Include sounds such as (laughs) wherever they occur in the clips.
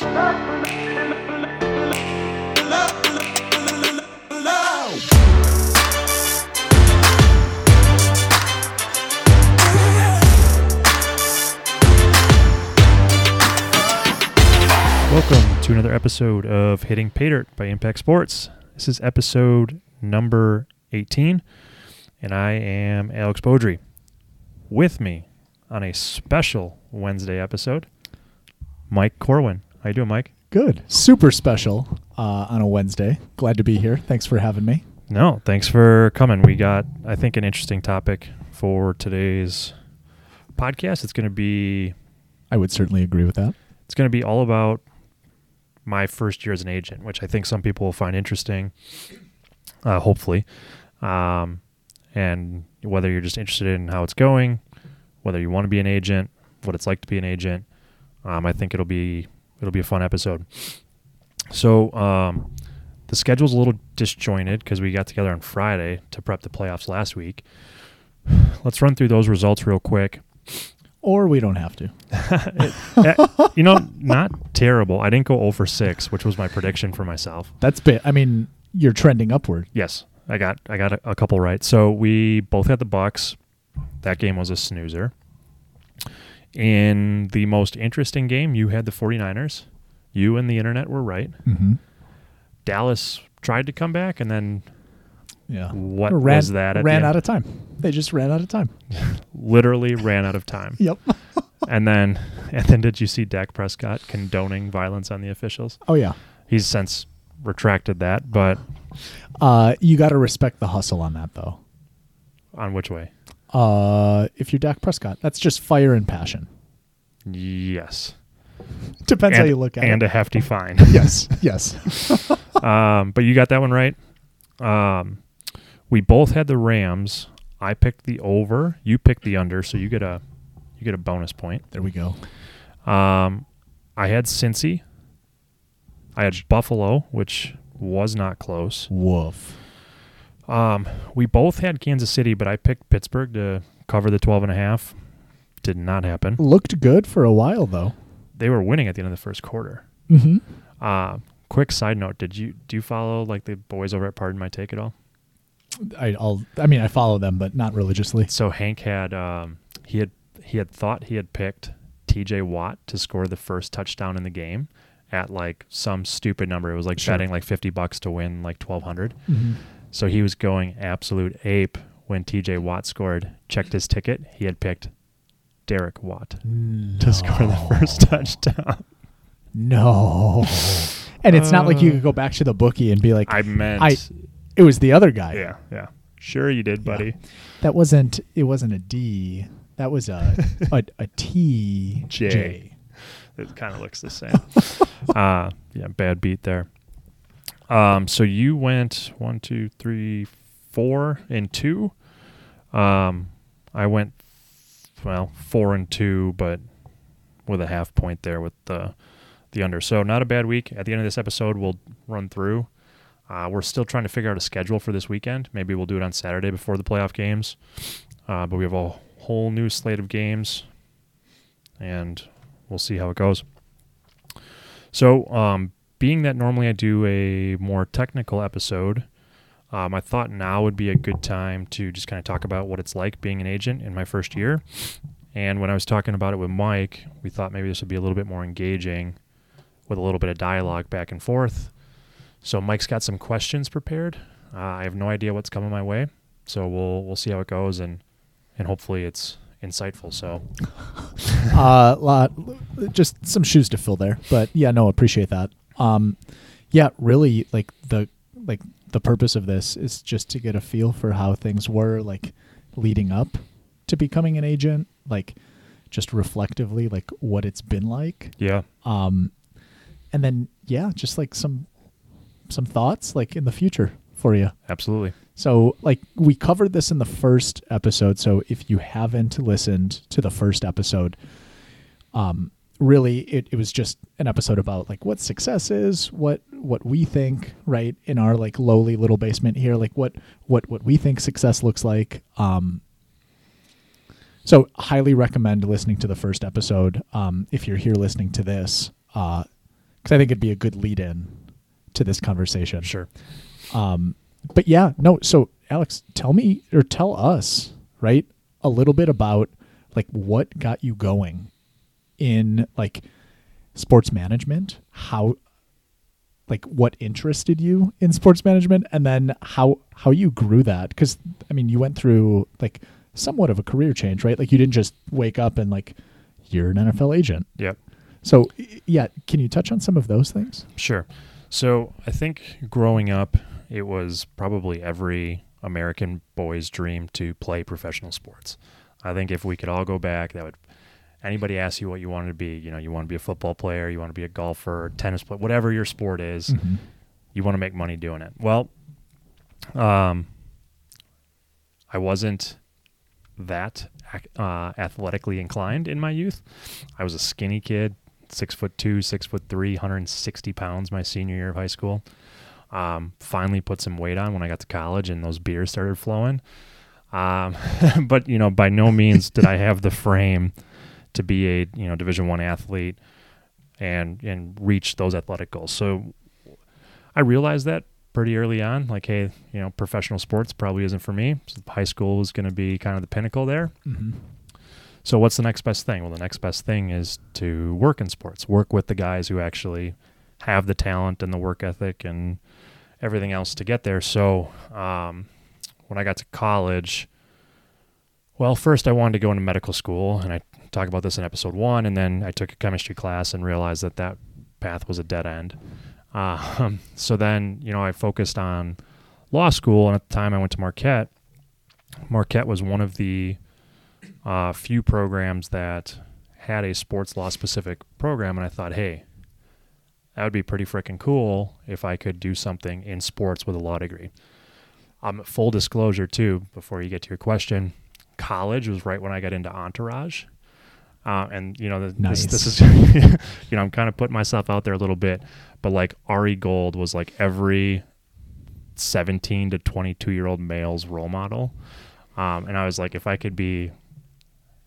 Welcome to another episode of Hitting Pay Dirt by Impact Sports. This is episode number 18, and I am Alex Beaudry. With me on a special Wednesday episode, Mike Corwin. How you doing, Mike? Good. Super special uh, on a Wednesday. Glad to be here. Thanks for having me. No, thanks for coming. We got, I think, an interesting topic for today's podcast. It's going to be I would certainly agree with that. it's going to be all about my first year as an agent, which I think some people will find interesting, uh, hopefully. Um, and whether you're just interested in how it's going, whether you want to be an agent, what it's like to be an agent, um, I think it'll be it'll be a fun episode. So um, the schedule's a little disjointed because we got together on Friday to prep the playoffs last week. (sighs) Let's run through those results real quick. Or we don't have to. (laughs) Uh, you know, not terrible. I didn't go over six, which was my prediction for myself. That's bit. I mean, you're trending upward. Yes, I got I got a, a couple right. So we both had the Bucks. That game was a snoozer. In the most interesting game, you had the 49ers. You and the internet were right. Mm-hmm. Dallas tried to come back, and then Yeah. what ran, was that? At ran out of time. They just ran out of time. (laughs) Literally ran out of time. (laughs) Yep. (laughs) and then, and then, did you see Dak Prescott condoning violence on the officials? Oh yeah. He's since retracted that, but Uh, you got to respect the hustle on that though. on which way? Uh, if you're Dak Prescott, that's just fire and passion. Yes. Depends and, how you look at and it. And a hefty fine. (laughs) yes. Yes. (laughs) um, but you got that one right. Um, we both had the Rams. I picked the over. You picked the under, so you get a you get a bonus point. there we go. Um, I had Cincy. I had Buffalo, which was not close. Woof. Um, we both had Kansas City, but I picked Pittsburgh to cover the 12 and a half. Did not happen. Looked good for a while though. They were winning at the end of the first quarter. Mm-hmm. Uh, quick side note: Did you do you follow like the boys over at Pardon My Take at all? I, I'll. I mean, I follow them, but not religiously. So Hank had um, he had he had thought he had picked T.J. Watt to score the first touchdown in the game at like some stupid number. It was like Sure. betting like fifty bucks to win like twelve hundred. Mm-hmm. So he was going absolute ape when T.J. Watt scored. Checked his ticket. He had picked Derek Watt to score the first (laughs) touchdown. No. and it's not like you Uh, could go back to the bookie and be like, I meant. I- it was the other guy. yeah, yeah. Sure, you did, Yeah. buddy. That wasn't. It wasn't a D. That was a (laughs) a, a T J. J. It kind of looks the same. (laughs) uh, yeah, bad beat there. Um, so you went one, two, three, four, and two. Um, I went well four and two, but with a half point there with the the under. So not a bad week. At the end of this episode, we'll run through. Uh, we're still trying to figure out a schedule for this weekend. Maybe we'll do it on Saturday before the playoff games. Uh, but we have a whole new slate of games, and we'll see how it goes. So, um, being that normally I do a more technical episode, um, I thought now would be a good time to just kind of talk about what it's like being an agent in my first year. And when I was talking about it with Mike, we thought maybe this would be a little bit more engaging with a little bit of dialogue back and forth. So Mike's got some questions prepared. Uh, I have no idea what's coming my way, so we'll we'll see how it goes, and and hopefully it's insightful. So (laughs) uh, lot, just some shoes to fill there, but yeah, no, appreciate that. Um, yeah, really, like the like the purpose of this is just to get a feel for how things were like leading up to becoming an agent, like just reflectively, like what it's been like. yeah, Um, and then yeah, just like some some thoughts like in the future for you. absolutely. So, like, we covered this in the first episode. So, if you haven't listened to the first episode, um, really, it, it was just an episode about like what success is, what what we think, right, in our like lowly little basement here, like what what what we think success looks like. Um, so, highly recommend listening to the first episode. Um, if you're here listening to this, uh, because I think it'd be a good lead in to this conversation. Sure. Um, but yeah, no. So Alex, tell me or tell us, right, a little bit about like what got you going in like sports management, how like what interested you in sports management and then how how you grew that cuz I mean you went through like somewhat of a career change, right? Like you didn't just wake up and like you're an NFL agent. Yep. So yeah, can you touch on some of those things? Sure. So I think growing up, it was probably every American boy's dream to play professional sports. I think if we could all go back, that would anybody asks you what you wanted to be, you know, you want to be a football player, you want to be a golfer, tennis player, whatever your sport is, Mm-hmm. you want to make money doing it. Well, um, I wasn't that uh, athletically inclined in my youth. I was a skinny kid, six foot two, six foot three, 160 pounds my senior year of high school. Um, finally put some weight on when I got to college and those beers started flowing. Um, (laughs) but you know, by no means did I have the frame to be a you know Division One athlete and and reach those athletic goals. So I realized that pretty early on, like, hey, you know, professional sports probably isn't for me. So high school was going to be kind of the pinnacle there. Mm-hmm. So what's the next best thing? Well, the next best thing is to work in sports, work with the guys who actually have the talent and the work ethic and everything else to get there. So um, when I got to college, well, first I wanted to go into medical school, and I talk about this in episode one, and then I took a chemistry class and realized that that path was a dead end. Um, (laughs) so then, you know, I focused on law school, and at the time I went to Marquette. Marquette was one of the uh, few programs that had a sports law specific program, and I thought, hey, that would be pretty freaking cool if I could do something in sports with a law degree. Um, full disclosure, too, before you get to your question, college was right when I got into Entourage. Uh, and you know, the, Nice. this, this is, (laughs) you know, I'm kind of putting myself out there a little bit, but like Ari Gold was like every 17 to 22 year old male's role model. Um, and I was like, if I could be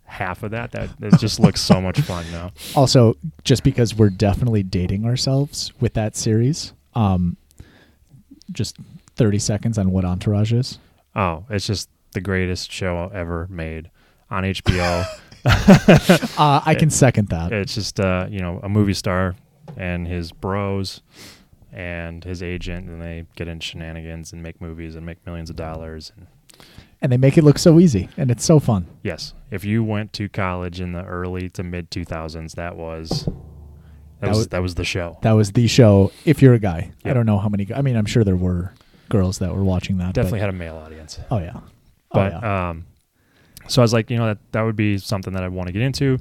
half of that, that it just looks so much (laughs) fun now. Also, just because we're definitely dating ourselves with that series, um, just 30 seconds on what Entourage is. Oh, it's just the greatest show ever made on HBO. (laughs) (laughs) Uh, I can second that. it's just uh, you know a movie star and his bros and his agent, and they get in shenanigans and make movies and make millions of dollars. And And they make it look so easy, and it's so fun. yes, if you went to college in the early to mid 2000s, that was that, was, was- that was the show. That was the show. If you're a guy, I don't know how many. I mean, I'm sure there were girls that were watching that. Definitely had a male audience. Oh yeah. Oh But yeah. um, so I was like, you know, that that would be something that I want to get into.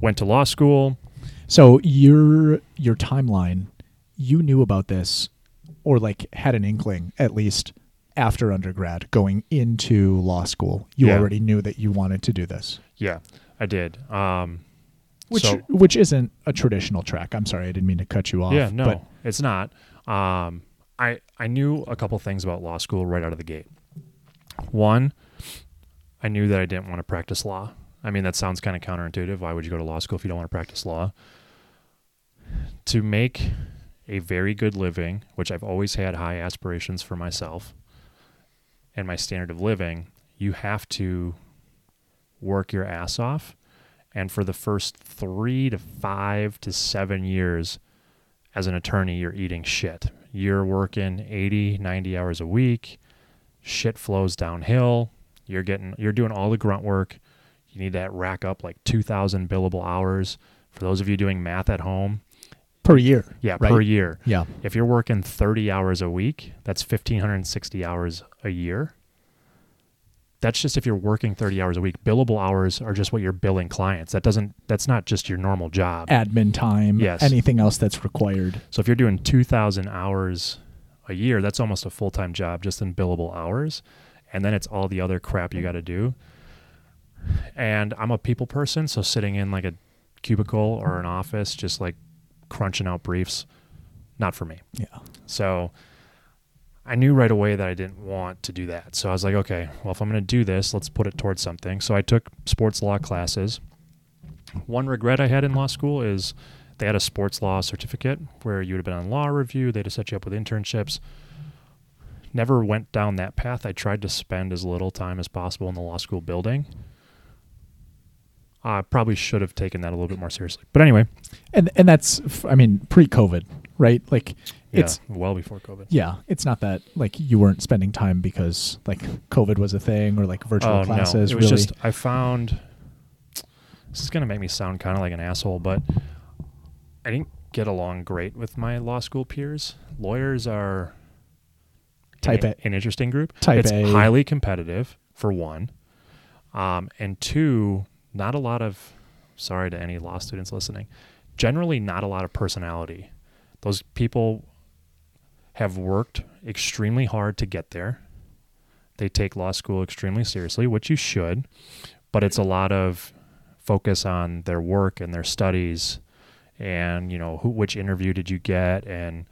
Went to law school. So your your timeline, you knew about this, or like had an inkling at least after undergrad, going into law school. You Yeah. already knew that you wanted to do this, Yeah, I did. Um, which so, which isn't a traditional track. I'm sorry, I didn't mean to cut you off. yeah, no, but it's not. Um, I I knew a couple things about law school right out of the gate. One, I knew that I didn't want to practice law. I mean, that sounds kind of counterintuitive. Why would you go to law school if you don't want to practice law? To make a very good living, which I've always had high aspirations for myself and my standard of living, you have to work your ass off. And for the first three to five to seven years, as an attorney, you're eating shit. You're working 80, 90 hours a week. Shit flows downhill. You're getting you're doing all the grunt work. You need to rack up like 2000 billable hours. For those of you doing math at home, per year. yeah, Right. per year. Yeah. If you're working 30 hours a week, that's 1560 hours a year. That's just if you're working 30 hours a week. Billable hours are just what you're billing clients. That doesn't that's not just your normal job. Admin time. Yes. Anything else that's required. So if you're doing 2,000 hours a year, that's almost a full time job just in billable hours. And then it's all the other crap you mm-hmm. got to do. And I'm a people person, so sitting in like a cubicle or mm-hmm. an office, just like crunching out briefs, not for me. Yeah. So I knew right away that I didn't want to do that. So I was like, okay, well, if I'm going to do this, let's put it towards something. So I took sports law classes. One regret I had in law school is they had a sports law certificate where you would have been on law review. They'd have set you up with internships. Never went down that path. I tried to spend as little time as possible in the law school building. I probably should have taken that a little bit more seriously. But anyway, And and that's I mean pre-COVID, right? Like yeah, it's well before COVID. yeah, it's not that like you weren't spending time because like COVID was a thing or like virtual oh classes. no, it was really, just I found. This is gonna make me sound kind of like an asshole, but I didn't get along great with my law school peers. Lawyers are Type an, A. an interesting group. Type it's A. highly competitive for one, um, and two, not a lot of. Sorry to any law students listening. Generally, not a lot of personality. Those people have worked extremely hard to get there. They take law school extremely seriously, which you should, but it's a lot of focus on their work and their studies and you know who which interview did you get and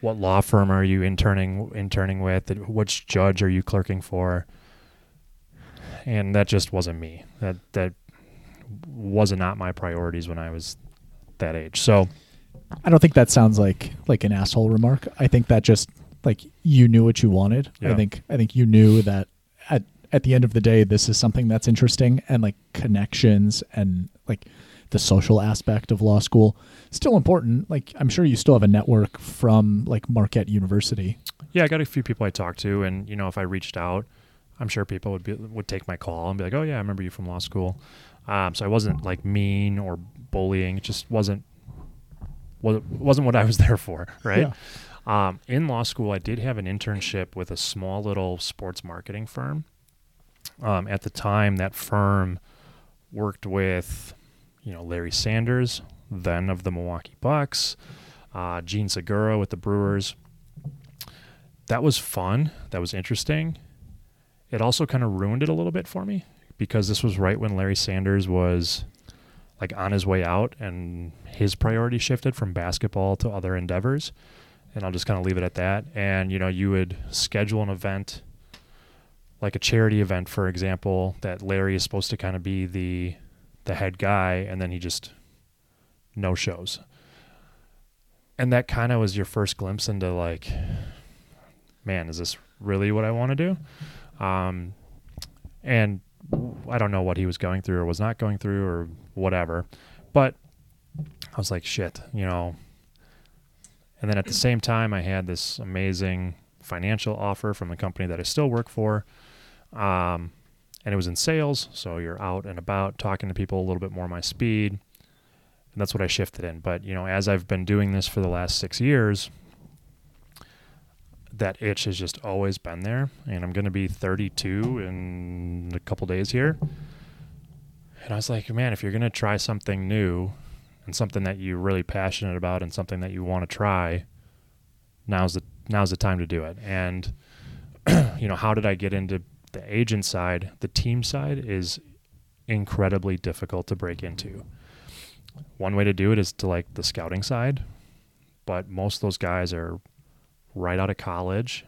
what law firm are you interning interning with? Which judge are you clerking for? And that just wasn't me. That that was not my priorities when I was that age. So I don't think that sounds like like an asshole remark. I think that just like you knew what you wanted. I think I think you knew that at at the end of the day this is something that's interesting and like connections and like the social aspect of law school still important. Like I'm sure you still have a network from like Marquette University. yeah I got a few people I talked to and you know if I reached out I'm sure people would be would take my call and be like oh yeah I remember you from law school um, so I wasn't like mean or bullying it just wasn't wa- wasn't what I was (laughs) there for right Yeah. Um, in law school, I did have an internship with a small little sports marketing firm. Um, at the time, that firm worked with, you know, Larry Sanders, then of the Milwaukee Bucks, uh, Jean Segura with the Brewers. That was fun. That was interesting. It also kind of ruined it a little bit for me because this was right when Larry Sanders was like on his way out and his priority shifted from basketball to other endeavors and I'll just kind of leave it at that. And you know, you would schedule an event, like a charity event, for example, that Larry is supposed to kind of be the the head guy, and then he just no shows. And that kind of was your first glimpse into like, man, is this really what I want to do? Um, and I don't know what he was going through or was not going through or whatever, but I was like, shit, you know, and then at the same time, I had this amazing financial offer from the company that I still work for. Um, and it was in sales. So you're out and about talking to people a little bit more my speed. And that's what I shifted in. But, you know, as I've been doing this for the last six years, that itch has just always been there. And I'm going to be 32 in a couple days here. And I was like, man, if you're going to try something new, and something that you're really passionate about and something that you want to try, now's the now's the time to do it. And (clears throat) you know, how did I get into the agent side? The team side is incredibly difficult to break into. One way to do it is to like the scouting side, but most of those guys are right out of college.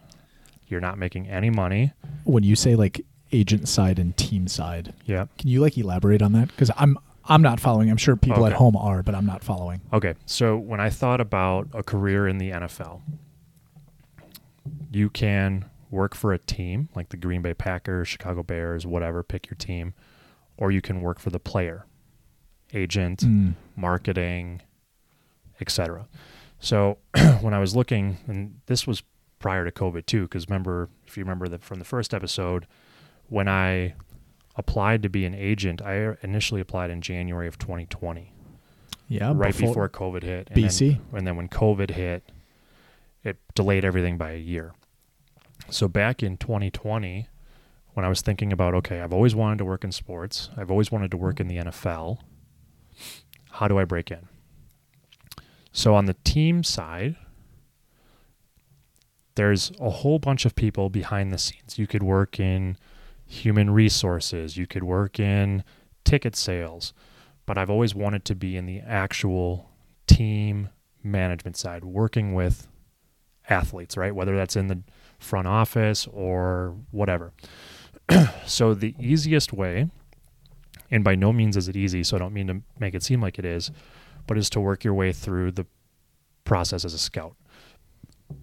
You're not making any money. When you say like agent side and team side, Yeah. can you like elaborate on that? Because I'm I'm not following. I'm sure people at home are, but I'm not following. Okay, so when I thought about a career in the NFL, you can work for a team like the Green Bay Packers, Chicago Bears, whatever, pick your team, or you can work for the player, agent, Mm. marketing, etc. So (clears throat) when I was looking, and this was prior to COVID too, because remember, if you remember that from the first episode, when I applied to be an agent, I initially applied in January of 2020 Yeah, right before, COVID hit. And BC. Then, and then when COVID hit, it delayed everything by a year. So back in 2020, when I was thinking about, okay, I've always wanted to work in sports, I've always wanted to work in the NFL. How do I break in? So on the team side, there's a whole bunch of people behind the scenes. You could work in human resources, you could work in ticket sales, but I've always wanted to be in the actual team management side, working with athletes, right? Whether that's in the front office or whatever. (clears throat) so the easiest way, and by no means is it easy, so I don't mean to make it seem like it is, but is to work your way through the process as a scout.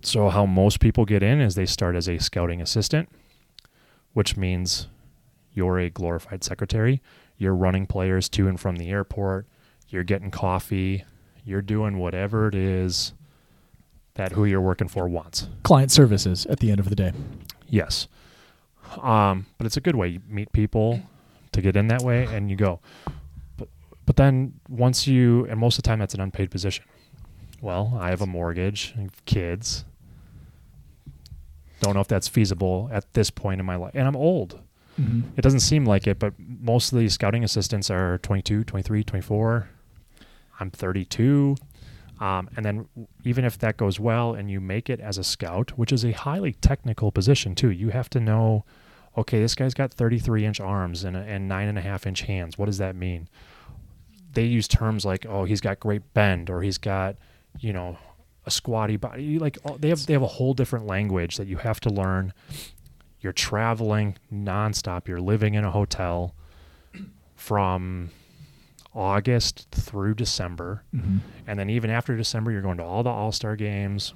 So, how most people get in is they start as a scouting assistant, which means you're a glorified secretary. You're running players to and from the airport. You're getting coffee. You're doing whatever it is that who you're working for wants. Client services at the end of the day. Yes. Um, but it's a good way. You meet people to get in that way and you go. But, but then once you, and most of the time that's an unpaid position. Well, I have a mortgage, I have kids. Don't know if that's feasible at this point in my life. And I'm old. Mm-hmm. It doesn't seem like it, but most of the scouting assistants are 22, 23, 24. I'm 32. Um, and then even if that goes well and you make it as a scout, which is a highly technical position too, you have to know, okay, this guy's got 33 inch arms and, and nine and a half inch hands. What does that mean? They use terms like, oh, he's got great bend or he's got, you know, a squatty body. Like oh, they have they have a whole different language that you have to learn. You're traveling nonstop. You're living in a hotel from August through December. Mm-hmm. And then even after December, you're going to all the All Star games.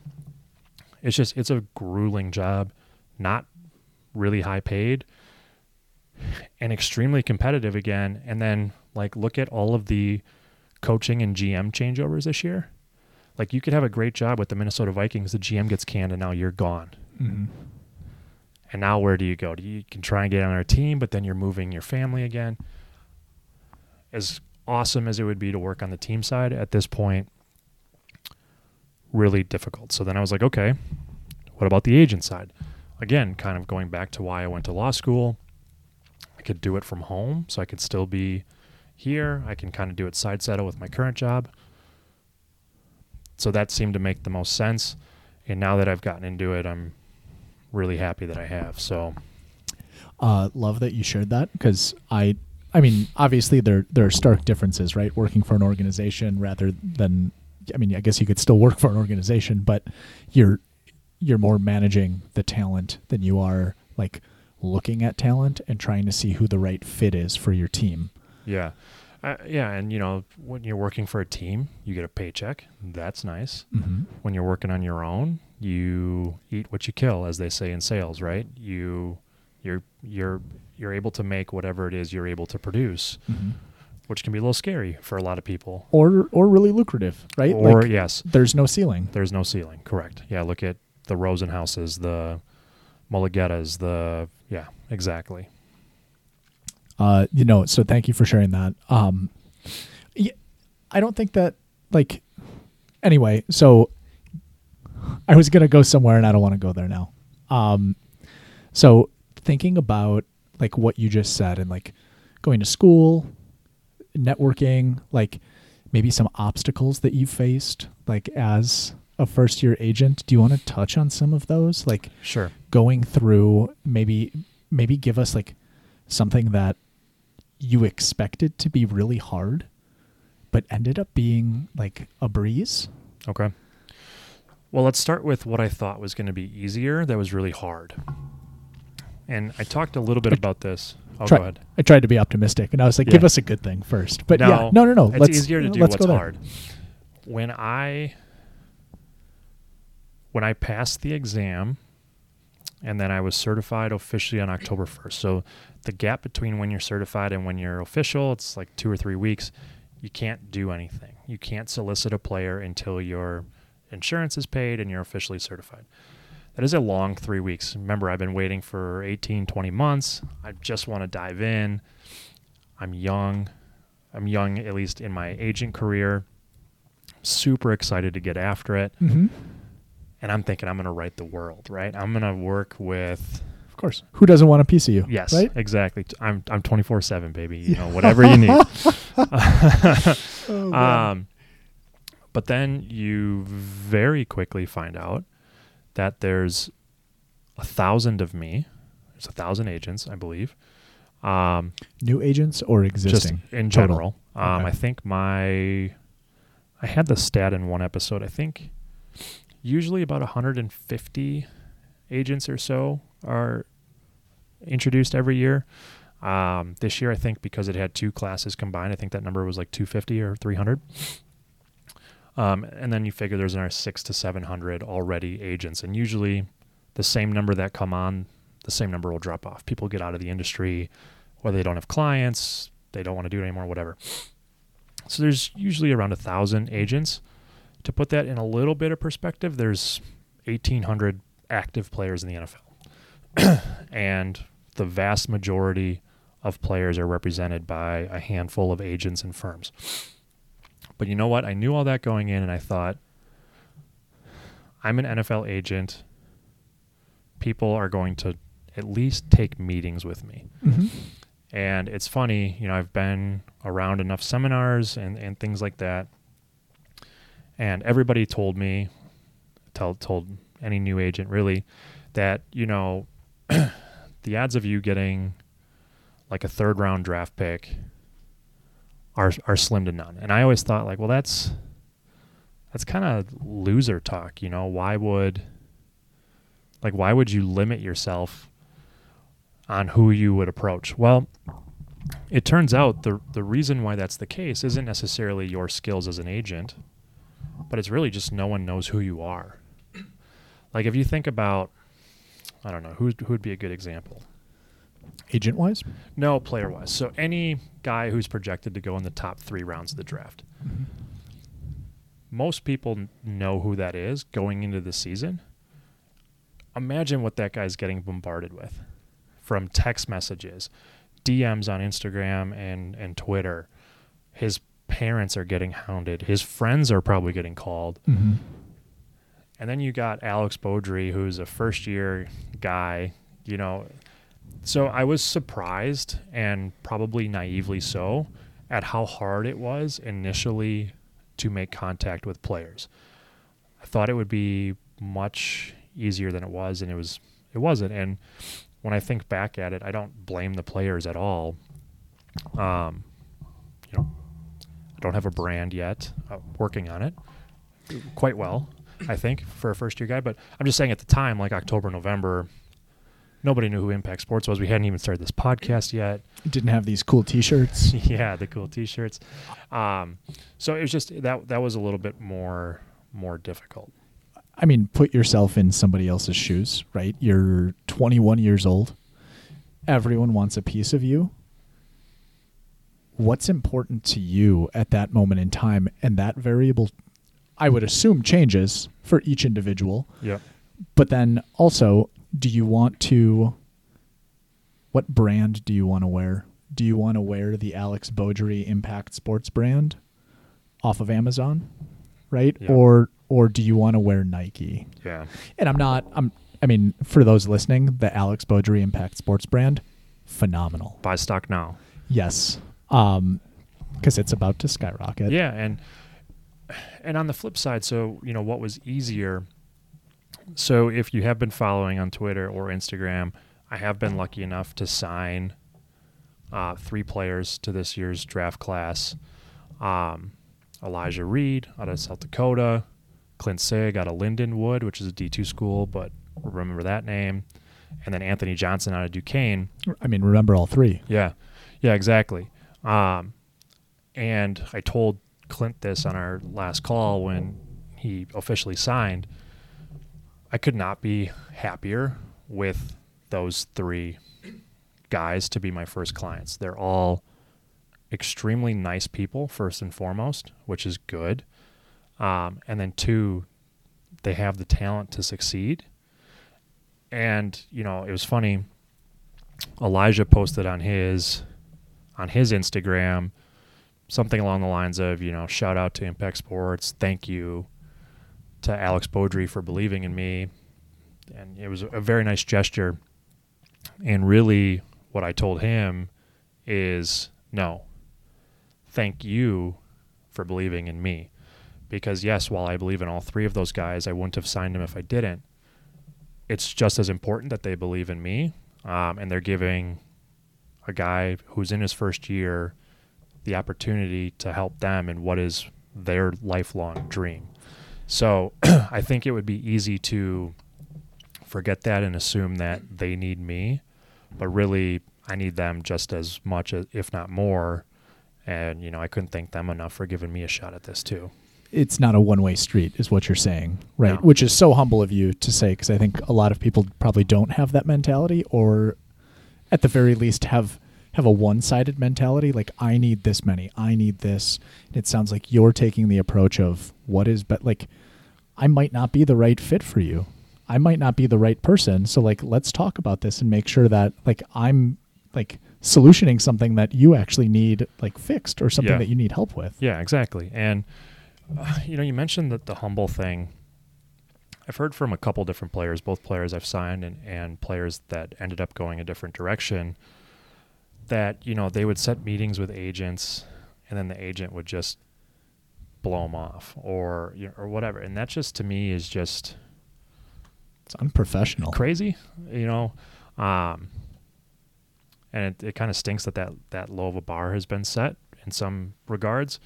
It's just it's a grueling job, not really high paid, and extremely competitive again. And then like look at all of the coaching and GM changeovers this year. Like you could have a great job with the Minnesota Vikings, the GM gets canned, and now you're gone. Mm-hmm. And now where do you go? Do you can try and get on our team, but then you're moving your family again. As awesome as it would be to work on the team side at this point, really difficult. So then I was like, okay, what about the agent side? Again, kind of going back to why I went to law school. I could do it from home, so I could still be here. I can kind of do it side saddle with my current job. So that seemed to make the most sense. And now that I've gotten into it, I'm really happy that I have. So Uh, love that you shared that because I, I mean, obviously there there are stark differences, right? Working for an organization rather than, I mean, I guess you could still work for an organization, but you're you're more managing the talent than you are like looking at talent and trying to see who the right fit is for your team. Yeah. Uh, yeah, and you know, when you're working for a team, you get a paycheck. That's nice. Mm-hmm. When you're working on your own, you eat what you kill, as they say in sales, right? You you're you're you're able to make whatever it is you're able to produce, Mm-hmm. which can be a little scary for a lot of people. Or or really lucrative, right? Or like yes, there's no ceiling. there's no ceiling. Correct. Yeah, look at the Rosenhauses, the Mulughetas, the yeah, exactly. Uh, you know, so thank you for sharing that. Um, yeah, I don't think that like. Anyway, so I was gonna go somewhere, and I don't want to go there now. Um, so thinking about like what you just said, and like going to school, networking, like maybe some obstacles that you faced, like as a first year agent. Do you want to touch on some of those, like? Sure. going through maybe maybe give us like something that you expected to be really hard but ended up being like a breeze Okay. Well, let's start with what I thought was going to be easier that was really hard. And I talked a little bit I- about this. Oh, Try- go ahead. i tried to be optimistic and i was like give us a good thing first but no, yeah no no no It's let's easier to do let's what's hard. When I when I passed the exam and then I was certified officially on October 1st. So the gap between when you're certified and when you're official, it's like 2 or 3 weeks. You can't do anything. You can't solicit a player until your insurance is paid and you're officially certified. That is a long 3 weeks. Remember, I've been waiting for 18, 20 months. I just want to dive in. I'm young. I'm young, at least in my agent career. Super excited to get after it. Mhm. And I'm thinking I'm going to write the world, right? I'm going to work with, of course who doesn't want a piece of you yes, right exactly. I'm, I'm 24 7, baby. You know, (laughs) whatever you need. (laughs) (laughs) oh, um, but then you very quickly find out that there's a thousand of me. There's a thousand agents, I believe. Um, new agents or existing just in general. Um, Okay. I think my I had the stat in one episode. I think usually about 150 agents or so are introduced every year. Um, this year, I think because it had two classes combined, I think that number was like 250 or 300. Um, and then you figure there's another six to 700 already agents. And usually the same number that come on, the same number will drop off. People get out of the industry, whether they don't have clients, they don't want to do it anymore, whatever. So there's usually around a thousand agents. To put that in a little bit of perspective, there's 1,800 active players in the NFL. (clears throat) and the vast majority of players are represented by a handful of agents and firms. But you know what? I knew all that going in, and I thought, I'm an NFL agent. People are going to at least take meetings with me. Mm-hmm. And it's funny, you know, I've been around enough seminars and, and things like that. And everybody told me, told, told any new agent really, that, you know, (clears throat) the odds of you getting like a third round draft pick are are slim to none. And I always thought like, well that's that's kind of loser talk, you know? Why would like why would you limit yourself on who you would approach? Well, it turns out the the reason why that's the case isn't necessarily your skills as an agent, but it's really just no one knows who you are. Like if you think about I don't know, who who would be a good example? Agent wise? No, player wise. So any guy who's projected to go in the top three rounds of the draft. Mm-hmm. Most people know who that is going into the season. Imagine what that guy's getting bombarded with from text messages, DMs on Instagram and, and Twitter. His parents are getting hounded. His friends are probably getting called. Mm-hmm. And then you got Alex Beaudry, who's a first year guy, you know. So I was surprised and probably naively so at how hard it was initially to make contact with players. I thought it would be much easier than it was and it was it wasn't and when I think back at it, I don't blame the players at all. Um, you know, I don't have a brand yet. Uh, working on it quite well. I think, for a first year guy. But I'm just saying at the time, like October, November, nobody knew who Impact Sports was. We hadn't even started this podcast yet. Didn't have these cool T-shirts. (laughs) yeah, the cool T-shirts. Um, so it was just that that was a little bit more more difficult. I mean, put yourself in somebody else's shoes, right? You're 21 years old. Everyone wants a piece of you. What's important to you at that moment in time? And that variable, I would assume, changes for each individual. Yep. But then also, do you want to, what brand do you want to wear? Do you want to wear the Alex Beaudry Impact Sports brand off of Amazon? Right? Yeah. Or or do you want to wear Nike? Yeah. And I'm not I'm I mean, for those listening, the Alex Beaudry Impact Sports brand, phenomenal. Buy stock now. Yes. Um because it's about to skyrocket. Yeah, and and on the flip side, so you know what was easier. So if you have been following on Twitter or Instagram, I have been lucky enough to sign uh, three players to this year's draft class. Um, Elijah Reed out of South Dakota, Clint Sig out of Lindenwood, which is a D2 school, but remember that name, and then Anthony Johnson out of Duquesne. I mean, remember all three. Yeah, yeah, exactly. Um, and I told Clint this on our last call when he officially signed. I could not be happier with those three guys to be my first clients. They're all extremely nice people, first and foremost, which is good. Um, and then two, they have the talent to succeed. And you know, it was funny. Elijah posted on his on his Instagram something along the lines of, you know, shout out to Impact Sports, thank you to Alex Beaudry for believing in me. And it was a very nice gesture. And really what I told him is no. Thank you for believing in me. Because yes, while I believe in all three of those guys, I wouldn't have signed them if I didn't. It's just as important that they believe in me, um, and they're giving a guy who's in his first year the opportunity to help them in what is their lifelong dream. So (clears throat) I think it would be easy to forget that and assume that they need me, but really I need them just as much, as, if not more. And you know, I couldn't thank them enough for giving me a shot at this too. it's not a one way street, is what you're saying, right? No. Which is so humble of you to say, because I think a lot of people probably don't have that mentality, or at the very least have have a one sided mentality. Like I need this many, I need this. It sounds like you're taking the approach of what is, but like I might not be the right fit for you. I might not be the right person. So like let's talk about this and make sure that like I'm like solutioning something that you actually need like fixed or something Yeah. that you need help with. Yeah, exactly. And uh, you know, you mentioned that the humble thing. I've heard from a couple different players, both players I've signed and, and players that ended up going a different direction. That you know they would set meetings with agents, and then the agent would just blow them off, or you know, or whatever. And that just to me is just It's unprofessional. crazy, you know. Um, and it, it kind of stinks that, that that low of a bar has been set in some regards.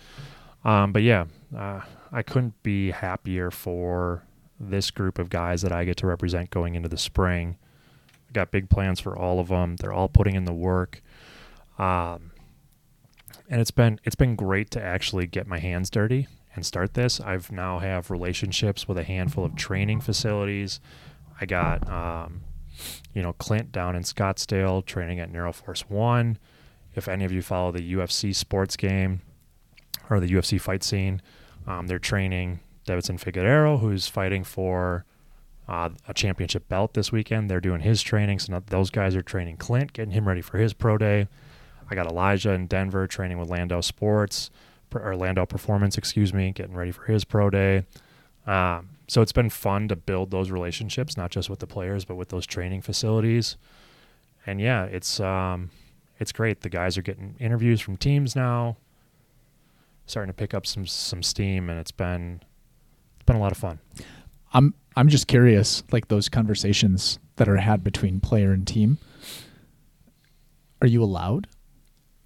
Um, but yeah, uh, I couldn't be happier for this group of guys that I get to represent going into the spring. I got big plans for all of them. They're all putting in the work. Um, and it's been it's been great to actually get my hands dirty and start this. I've now have relationships with a handful of training facilities. I got um, you know Clint down in Scottsdale training at Neuroforce One. If any of you follow the UFC sports game or the UFC fight scene, um, they're training Deiveson Figueiredo, who's fighting for uh, a championship belt this weekend. They're doing his training, so those guys are training Clint, getting him ready for his pro day. I got Elijah in Denver training with Landow Sports or Landow Performance, excuse me, getting ready for his pro day. Um, so it's been fun to build those relationships, not just with the players, but with those training facilities. And yeah, it's um, it's great. The guys are getting interviews from teams now, starting to pick up some some steam, and it's been it's been a lot of fun. I'm I'm just curious, like those conversations that are had between player and team. Are you allowed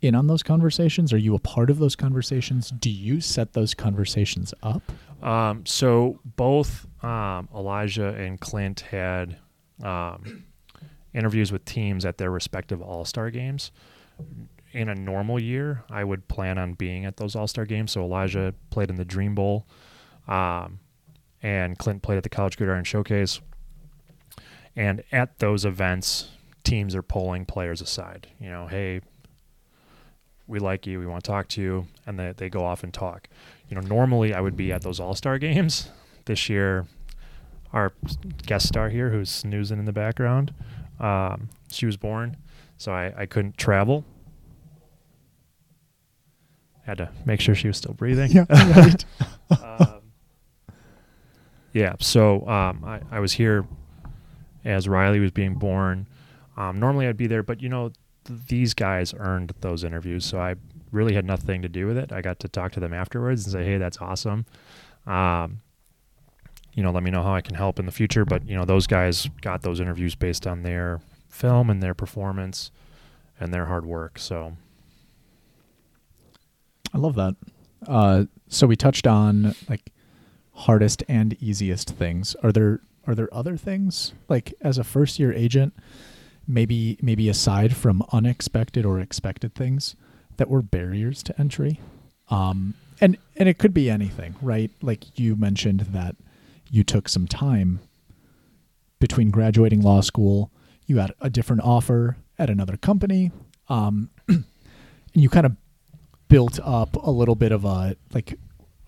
in on those conversations? Are you a part of those conversations? Do you set those conversations up? Um, so both um, Elijah and Clint had um, interviews with teams at their respective All Star games. In a normal year, I would plan on being at those All Star games. So Elijah played in the Dream Bowl, um, and Clint played at the College Gridiron Showcase. And at those events, teams are pulling players aside. You know, hey, we like you, we want to talk to you, and they, they go off and talk. You know, normally I would be at those All Star games. This year, our guest star here, who's snoozing in the background, um, she was born, so I, I couldn't travel. Had to make sure she was still breathing. (laughs) right. um, yeah, so um, I, I was here as Riley was being born. Um, normally I'd be there, but you know, these guys earned those interviews, so I really had nothing to do with it. I got to talk to them afterwards and say, "Hey, that's awesome." Um, you know, let me know how I can help in the future. But you know, those guys got those interviews based on their film and their performance and their hard work. So I love that. Uh, so we touched on like hardest and easiest things. Are there are there other things like as a first year agent, maybe maybe aside from unexpected or expected things that were barriers to entry? Um, and and it could be anything, right? Like you mentioned that you took some time between graduating law school, you had a different offer at another company, um, (clears throat) and you kind of built up a little bit of a like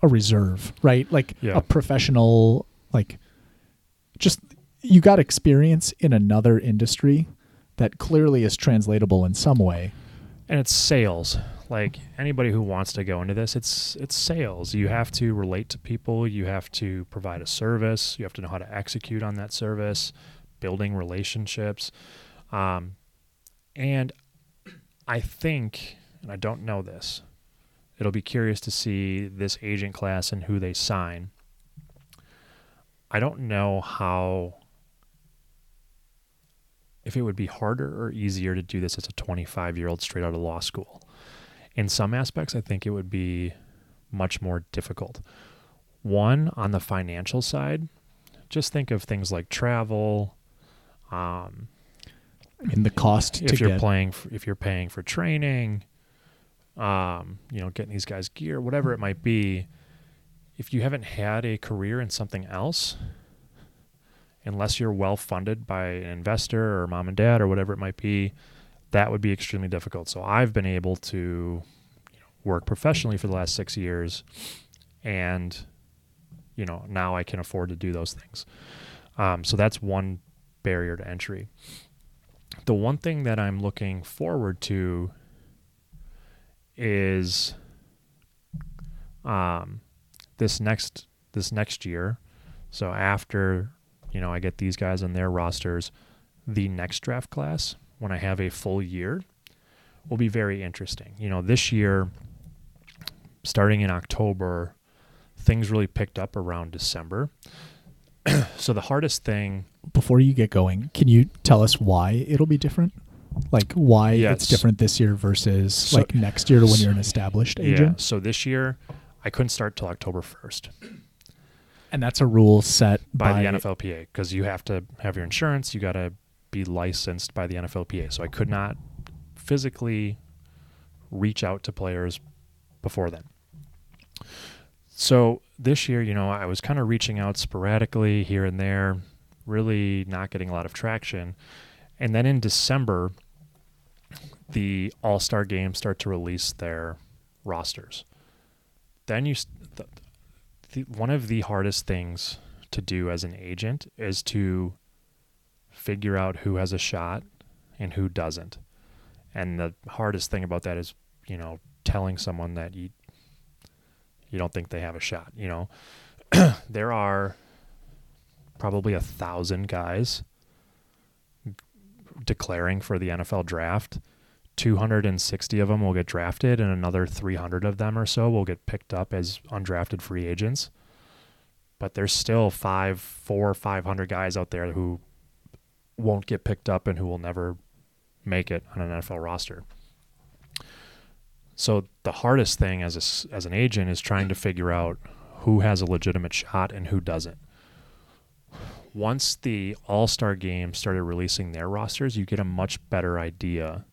a reserve, right? Like Yeah. a professional like just you got experience in another industry that clearly is translatable in some way. and it's sales. Like anybody who wants to go into this it's it's sales. You have to relate to people. You have to provide a service. You have to know how to execute on that service building relationships. Um, and i think and i don't know this it'll be curious to see this agent class and who they sign. I don't know how if it would be harder or easier to do this as a 25 year old straight out of law school. In some aspects, I think it would be much more difficult. One, on the financial side, just think of things like travel. Um, I the cost to if you're get playing, f if you're paying for training, um, you know, getting these guys gear, whatever it might be. if you haven't had a career in something else, unless you're well funded by an investor or mom and dad or whatever it might be, that would be extremely difficult. So I've been able to work professionally for the last six years, and you know now I can afford to do those things. Um, so that's one barrier to entry. The one thing that I'm looking forward to is um, this next this next year. So after you know I get these guys on their rosters, the next draft class when I have a full year will be very interesting. You know, this year starting in October, things really picked up around December. (clears throat) so the hardest thing Before you get going, can you tell us why it'll be different? Like why Yeah, it's s- different this year versus so- like next year when you're an established agent? Yeah. So this year, I couldn't start till October 1st And that's a rule set by, by, the NFLPA because you have to have your insurance. You got to be licensed by the NFLPA. So I could not physically reach out to players before then. So this year, you know, I was kind of reaching out sporadically here and there, really not getting a lot of traction. And then in December, the All Star games start to release their rosters. Then you, the, one of the hardest things to do as an agent is to figure out who has a shot and who doesn't. And the hardest thing about that is, you know, telling someone that you you don't think they have a shot. You know, (clears throat) there are probably a thousand guys declaring for the NFL draft. 260 of them will get drafted, and another 300 of them or so will get picked up as undrafted free agents. But there's still five, four, or 500 guys out there who won't get picked up and who will never make it on an NFL roster. So the hardest thing as a as an agent is trying to figure out who has a legitimate shot and who doesn't. Once the All-Star game started releasing their rosters, you get a much better idea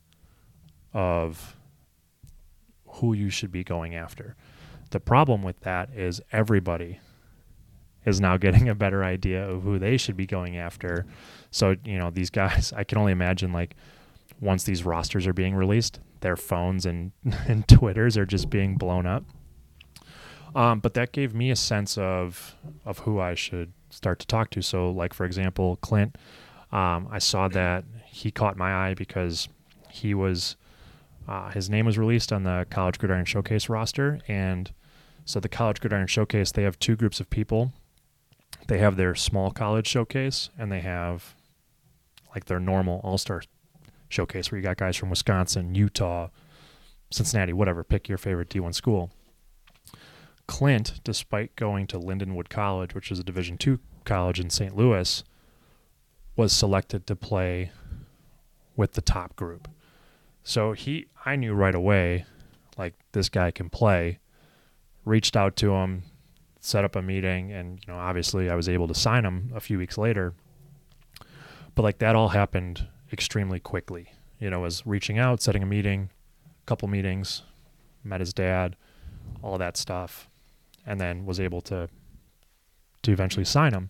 of who you should be going after. The problem with that is everybody is now (laughs) getting a better idea of who they should be going after. So, you know, these guys, (laughs) I can only imagine like once these rosters are being released, their phones and, (laughs) and Twitters are just being blown up. Um, but that gave me a sense of of who I should start to talk to. So, like for example, Clint, um, I saw that he caught my eye because he was uh, his name was released on the College Gridiron Showcase roster, and so the College Gridiron Showcase they have two groups of people. They have their small college showcase, and they have like their normal All Star showcase, where you got guys from Wisconsin, Utah, Cincinnati, whatever. Pick your favorite D1 school. Clint, despite going to Lindenwood College, which is a Division two college in St. Louis, was selected to play with the top group. So he, I knew right away, like this guy can play. Reached out to him, set up a meeting, and you know, obviously, I was able to sign him a few weeks later. But like that all happened extremely quickly. You know, was reaching out, setting a meeting, couple meetings, met his dad, all that stuff, and then was able to to eventually sign him.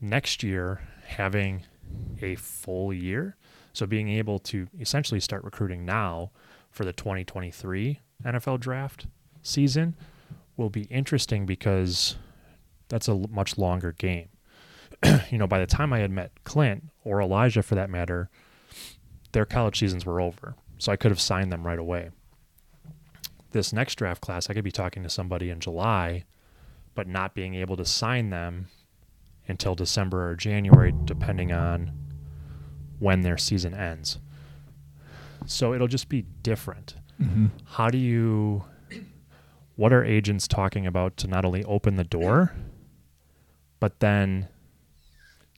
Next year, having a full year, so being able to essentially start recruiting now for the 2023 NFL draft season will be interesting because that's a much longer game. (clears throat) you know, by the time I had met Clint or Elijah for that matter, their college seasons were over. So I could have signed them right away. This next draft class, I could be talking to somebody in July, but not being able to sign them until December or January, depending on when their season ends. So it'll just be different. hmm How do you, what are agents talking about to not only open the door, but then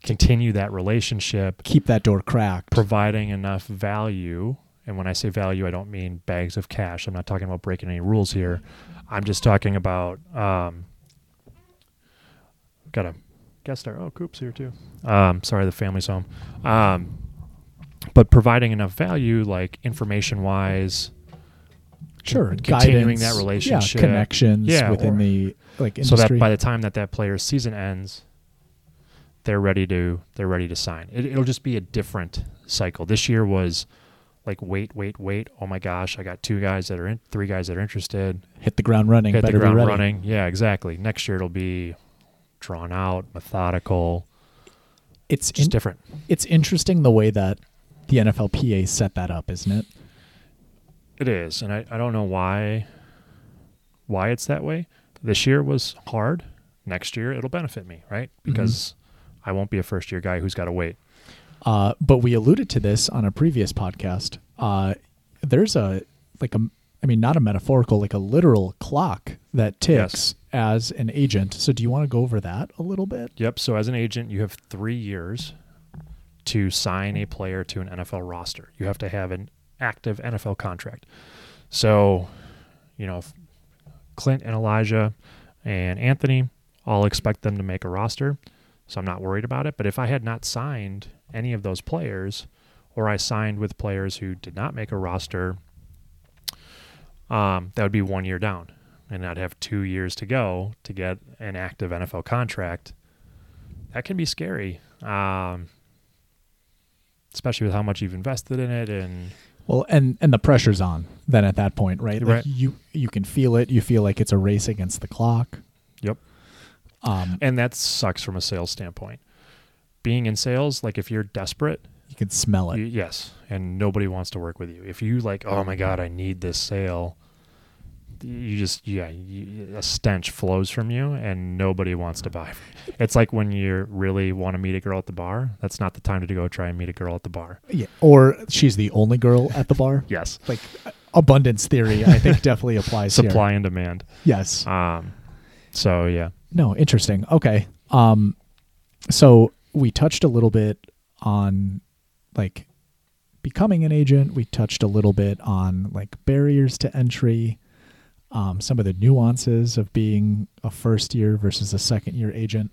continue that relationship, Keep that door cracked. providing enough value? And when I say value, I don't mean bags of cash. I'm not talking about breaking any rules here. I'm just talking about, um, got a guest star. Oh, Coop's here too. Um, sorry, the family's home. Um, but providing enough value, like information wise, sure continuing guidance, that relationship. yeah, connections Yeah, within or- the like so that by the time that that player's season ends, they're ready to they're ready to sign. It, it'll just be a different cycle. This year was like wait, wait, wait. Oh my gosh, I got two guys that are in, three guys that are interested. hit the ground running. Hit the ground running. Yeah, exactly. Next year it'll be drawn out, methodical, It's just in, different. it's interesting the way that the NFLPA set that up, isn't it? It is, and I, I don't know why why it's that way. This year was hard. Next year it'll benefit me, right? Mm-hmm. Because I won't be a first year guy who's got to wait. Uh, but we alluded to this on a previous podcast. Uh, there's a like a, I mean, not a metaphorical, like a literal clock that ticks as an agent. So, do you want to go over that a little bit? Yep. So as an agent, you have three years to sign a player to an NFL roster. You have to have an active NFL contract. So, you know, Clint and Elijah and Anthony all expect them to make a roster. So I'm not worried about it. But if I had not signed any of those players, or I signed with players who did not make a roster, um, that would be one year down. And I'd have two years to go to get an active NFL contract. That can be scary, um, especially with how much you've invested in it. And Well, and and the pressure's on then at that point, right? Like You you can feel it. You feel like it's a race against the clock. Yep. Um, and that sucks from a sales standpoint. Being in sales, like if you're desperate, you can smell it. you, yes, and nobody wants to work with you. If you like, oh my god, I need this sale, you just yeah, you, a stench flows from you, and nobody wants to buy. It's like when you really want to meet a girl at the bar. That's not the time to go try and meet a girl at the bar. yeah. Or she's the only girl at the bar. (laughs) Yes, Like abundance theory, I think (laughs) definitely applies here. supply and demand. Yes. Um, so yeah, No, interesting. Okay. Um so we touched a little bit on like becoming an agent. We touched a little bit on like barriers to entry, um, some of the nuances of being a first year versus a second year agent.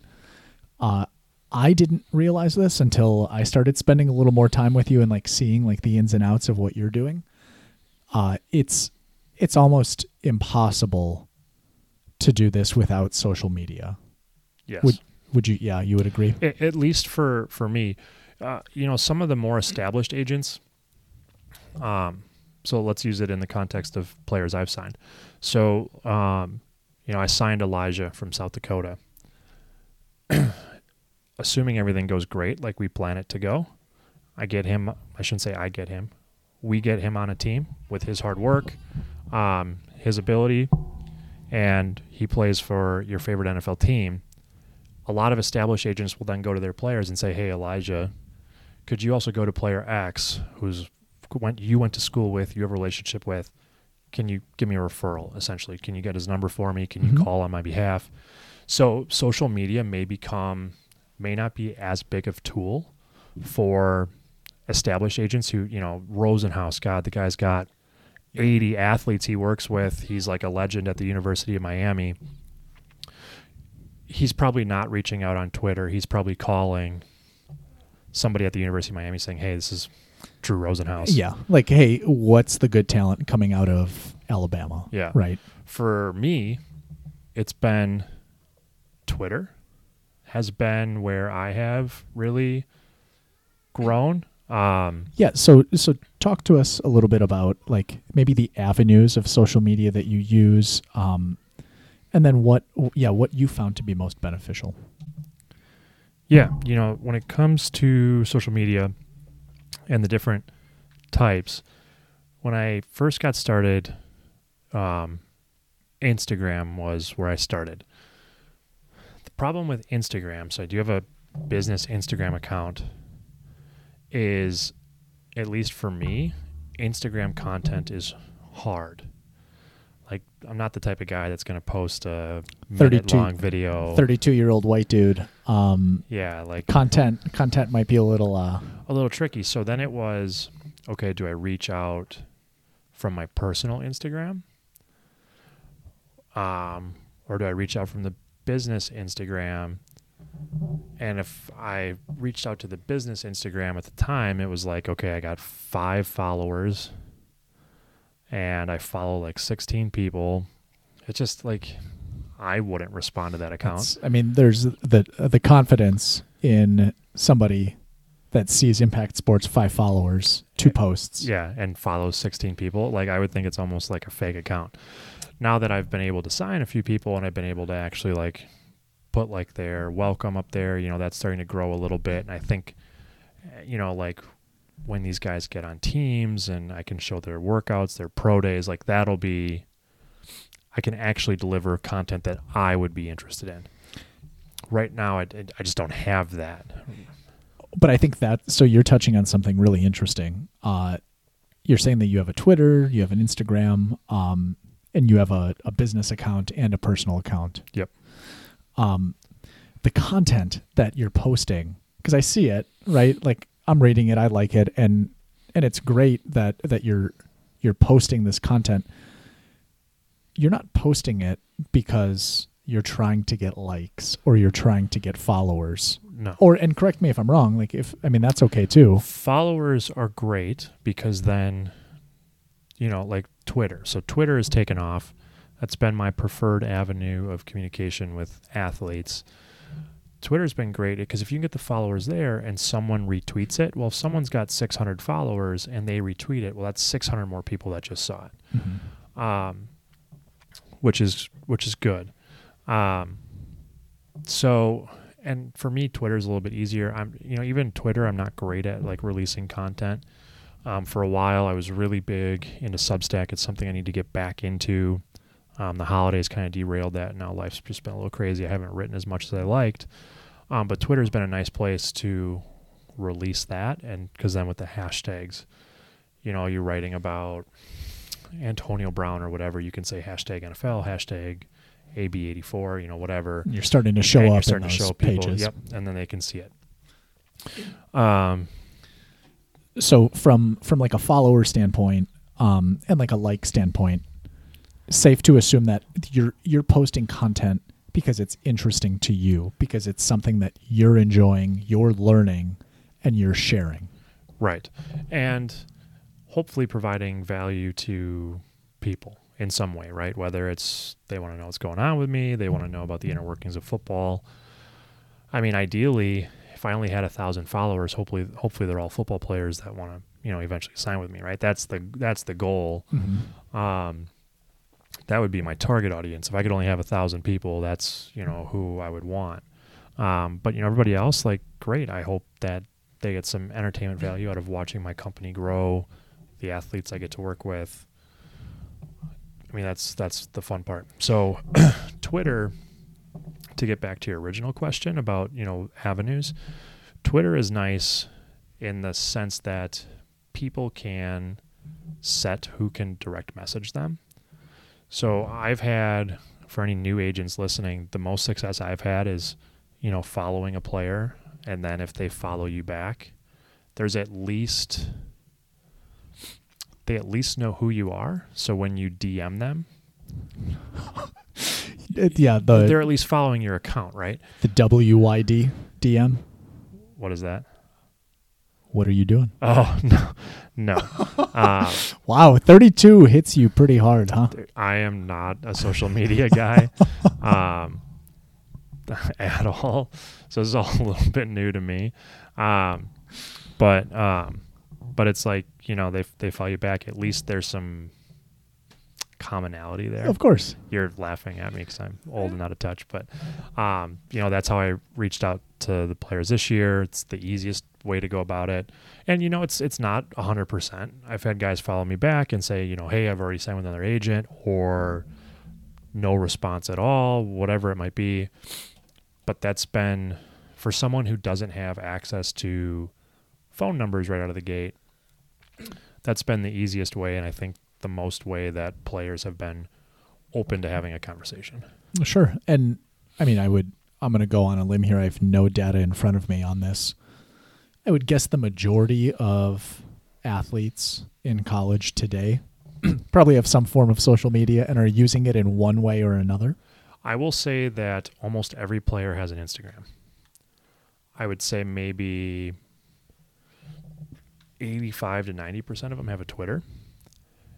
Uh I didn't realize this until I started spending a little more time with you and like seeing like the ins and outs of what you're doing. Uh it's it's almost impossible to do this without social media. yes. Would would you yeah, you would agree? A- at least for for me uh, you know some of the more established agents um so let's use it in the context of players i've signed so um you know i signed elijah from south dakota (clears throat) assuming everything goes great like we plan it to go i get him i shouldn't say i get him we get him on a team with his hard work um, his ability and he plays for your favorite nfl team a lot of established agents will then go to their players and say, "Hey, Elijah, could you also go to player X, who's went you went to school with, you have a relationship with? Can you give me a referral? Essentially, can you get his number for me? Can you Mhm. call on my behalf?" So, social media may become may not be as big of tool for established agents who, you know, Rosenhaus, God, the guy's got 80 athletes he works with. He's like a legend at the University of Miami he's probably not reaching out on Twitter. He's probably calling somebody at the University of Miami saying, "Hey, this is Drew Rosenhaus." Yeah. Like, hey, what's the good talent coming out of Alabama? Yeah. Right. For me, it's been Twitter has been where I have really grown. Um, Yeah. So so talk to us a little bit about like maybe the avenues of social media that you use, um, and then what yeah what you found to be most beneficial. yeah, you know, when it comes to social media and the different types, when I first got started, um, Instagram was where I started. The problem with Instagram, so I do have a business Instagram account, is at least for me, Instagram content is hard. Like I'm not the type of guy that's going to post a 32 minute long video. Thirty-two year old white dude. Um, Yeah, like content content might be a little uh a little tricky. So then it was, okay, do I reach out from my personal Instagram? Um, or do I reach out from the business Instagram? And if I reached out to the business Instagram at the time, it was like, okay, I got five followers and I follow like 16 people, it's just like I wouldn't respond to that account. It's- I mean, there's the the confidence in somebody that sees Impact Sports five followers, two posts. Yeah, and follows 16 people. Like I would think it's almost like a fake account. Now that I've been able to sign a few people and I've been able to actually like put like their welcome up there, you know, that's starting to grow a little bit. And I think, eh, you know, like when these guys get on teams and I can show their workouts, their pro days, like that'll be, I can actually deliver content that I would be interested in. Right now, I, I just don't have that. But I think that so you're touching on something really interesting. Uh, you're saying that you have a Twitter, you have an Instagram, um, and you have a, a business account and a personal account. Yep. Um, the content that you're posting, because I see it, right? Like I'm reading it, I like it, and and it's great that that you're you're posting this content. You're not posting it because you're trying to get likes or you're trying to get followers No. or and correct me if I'm wrong. Like if I mean that's okay too. followers are great because then you know like twitter so twitter has taken off that's been my preferred avenue of communication with athletes twitter's been great because if you can get the followers there and someone retweets it well if someone's got 600 followers and they retweet it well that's 600 more people that just saw it um, which is which is good. Um, so, and for me, Twitter is a little bit easier. I'm, you know, even Twitter, I'm not great at like releasing content. Um, for a while, I was really big into Substack. It's something I need to get back into. Um, the holidays kind of derailed that. And now life's just been a little crazy. I haven't written as much as I liked. Um, but Twitter's been a nice place to release that, and because then with the hashtags, you know, you're writing about Antonio Brown or whatever, you can say hashtag NFL, hashtag AB84, you know, whatever. You're starting to show and up in starting those to show people, pages. Yep, and then they can see it. Um, So from from like a follower standpoint, um, and like a like standpoint, safe to assume that you're you're posting content because it's interesting to you, because it's something that you're enjoying, you're learning, and you're sharing. right, and hopefully providing value to people in some way, right? Whether it's they want to know what's going on with me, they want to know about the inner workings of football. I mean, ideally, if I only had a thousand followers, hopefully, hopefully they're all football players that want to, you know, eventually sign with me, right? That's the that's the goal. um, that would be my target audience. If I could only have a thousand people, that's you know who I would want. Um, but you know everybody else, like great. I hope that they get some entertainment value out of watching my company grow, the athletes I get to work with. I mean that's that's the fun part. So (clears throat) Twitter, to get back to your original question about you know avenues, Twitter is nice in the sense that people can set who can direct message them. So I've had for any new agents listening, the most success I've had is, you know, following a player and then if they follow you back, there's at least they at least know who you are. So when you DM them, (laughs) yeah, they're at least following your account, right? the WYD DM. What is that? What are you doing? (laughs) Oh no, no. um, (laughs) Wow, 32 hits you pretty hard, huh? I am not a social media guy um, at all. So this is all a little bit new to me. Um, but um, but it's like you know they they follow you back. At least there's some commonality there. Of course. You're laughing at me because I'm old and out of touch, but um, you know that's how I reached out to the players this year. It's the easiest way to go about it, and you know it's it's not hundred percent. I've had guys follow me back and say, you know, hey, I've already signed with another agent, or no response at all, whatever it might be. But that's been for someone who doesn't have access to phone numbers right out of the gate. That's been the easiest way, and I think the most way that players have been open to having a conversation. Sure. And I mean, I would, I'm going to go on a limb here. I have no data in front of me on this. I would guess the majority of athletes in college today (clears throat) probably have some form of social media and are using it in one way or another. I will say that almost every player has an Instagram. I would say maybe 85 to 90% of them have a Twitter.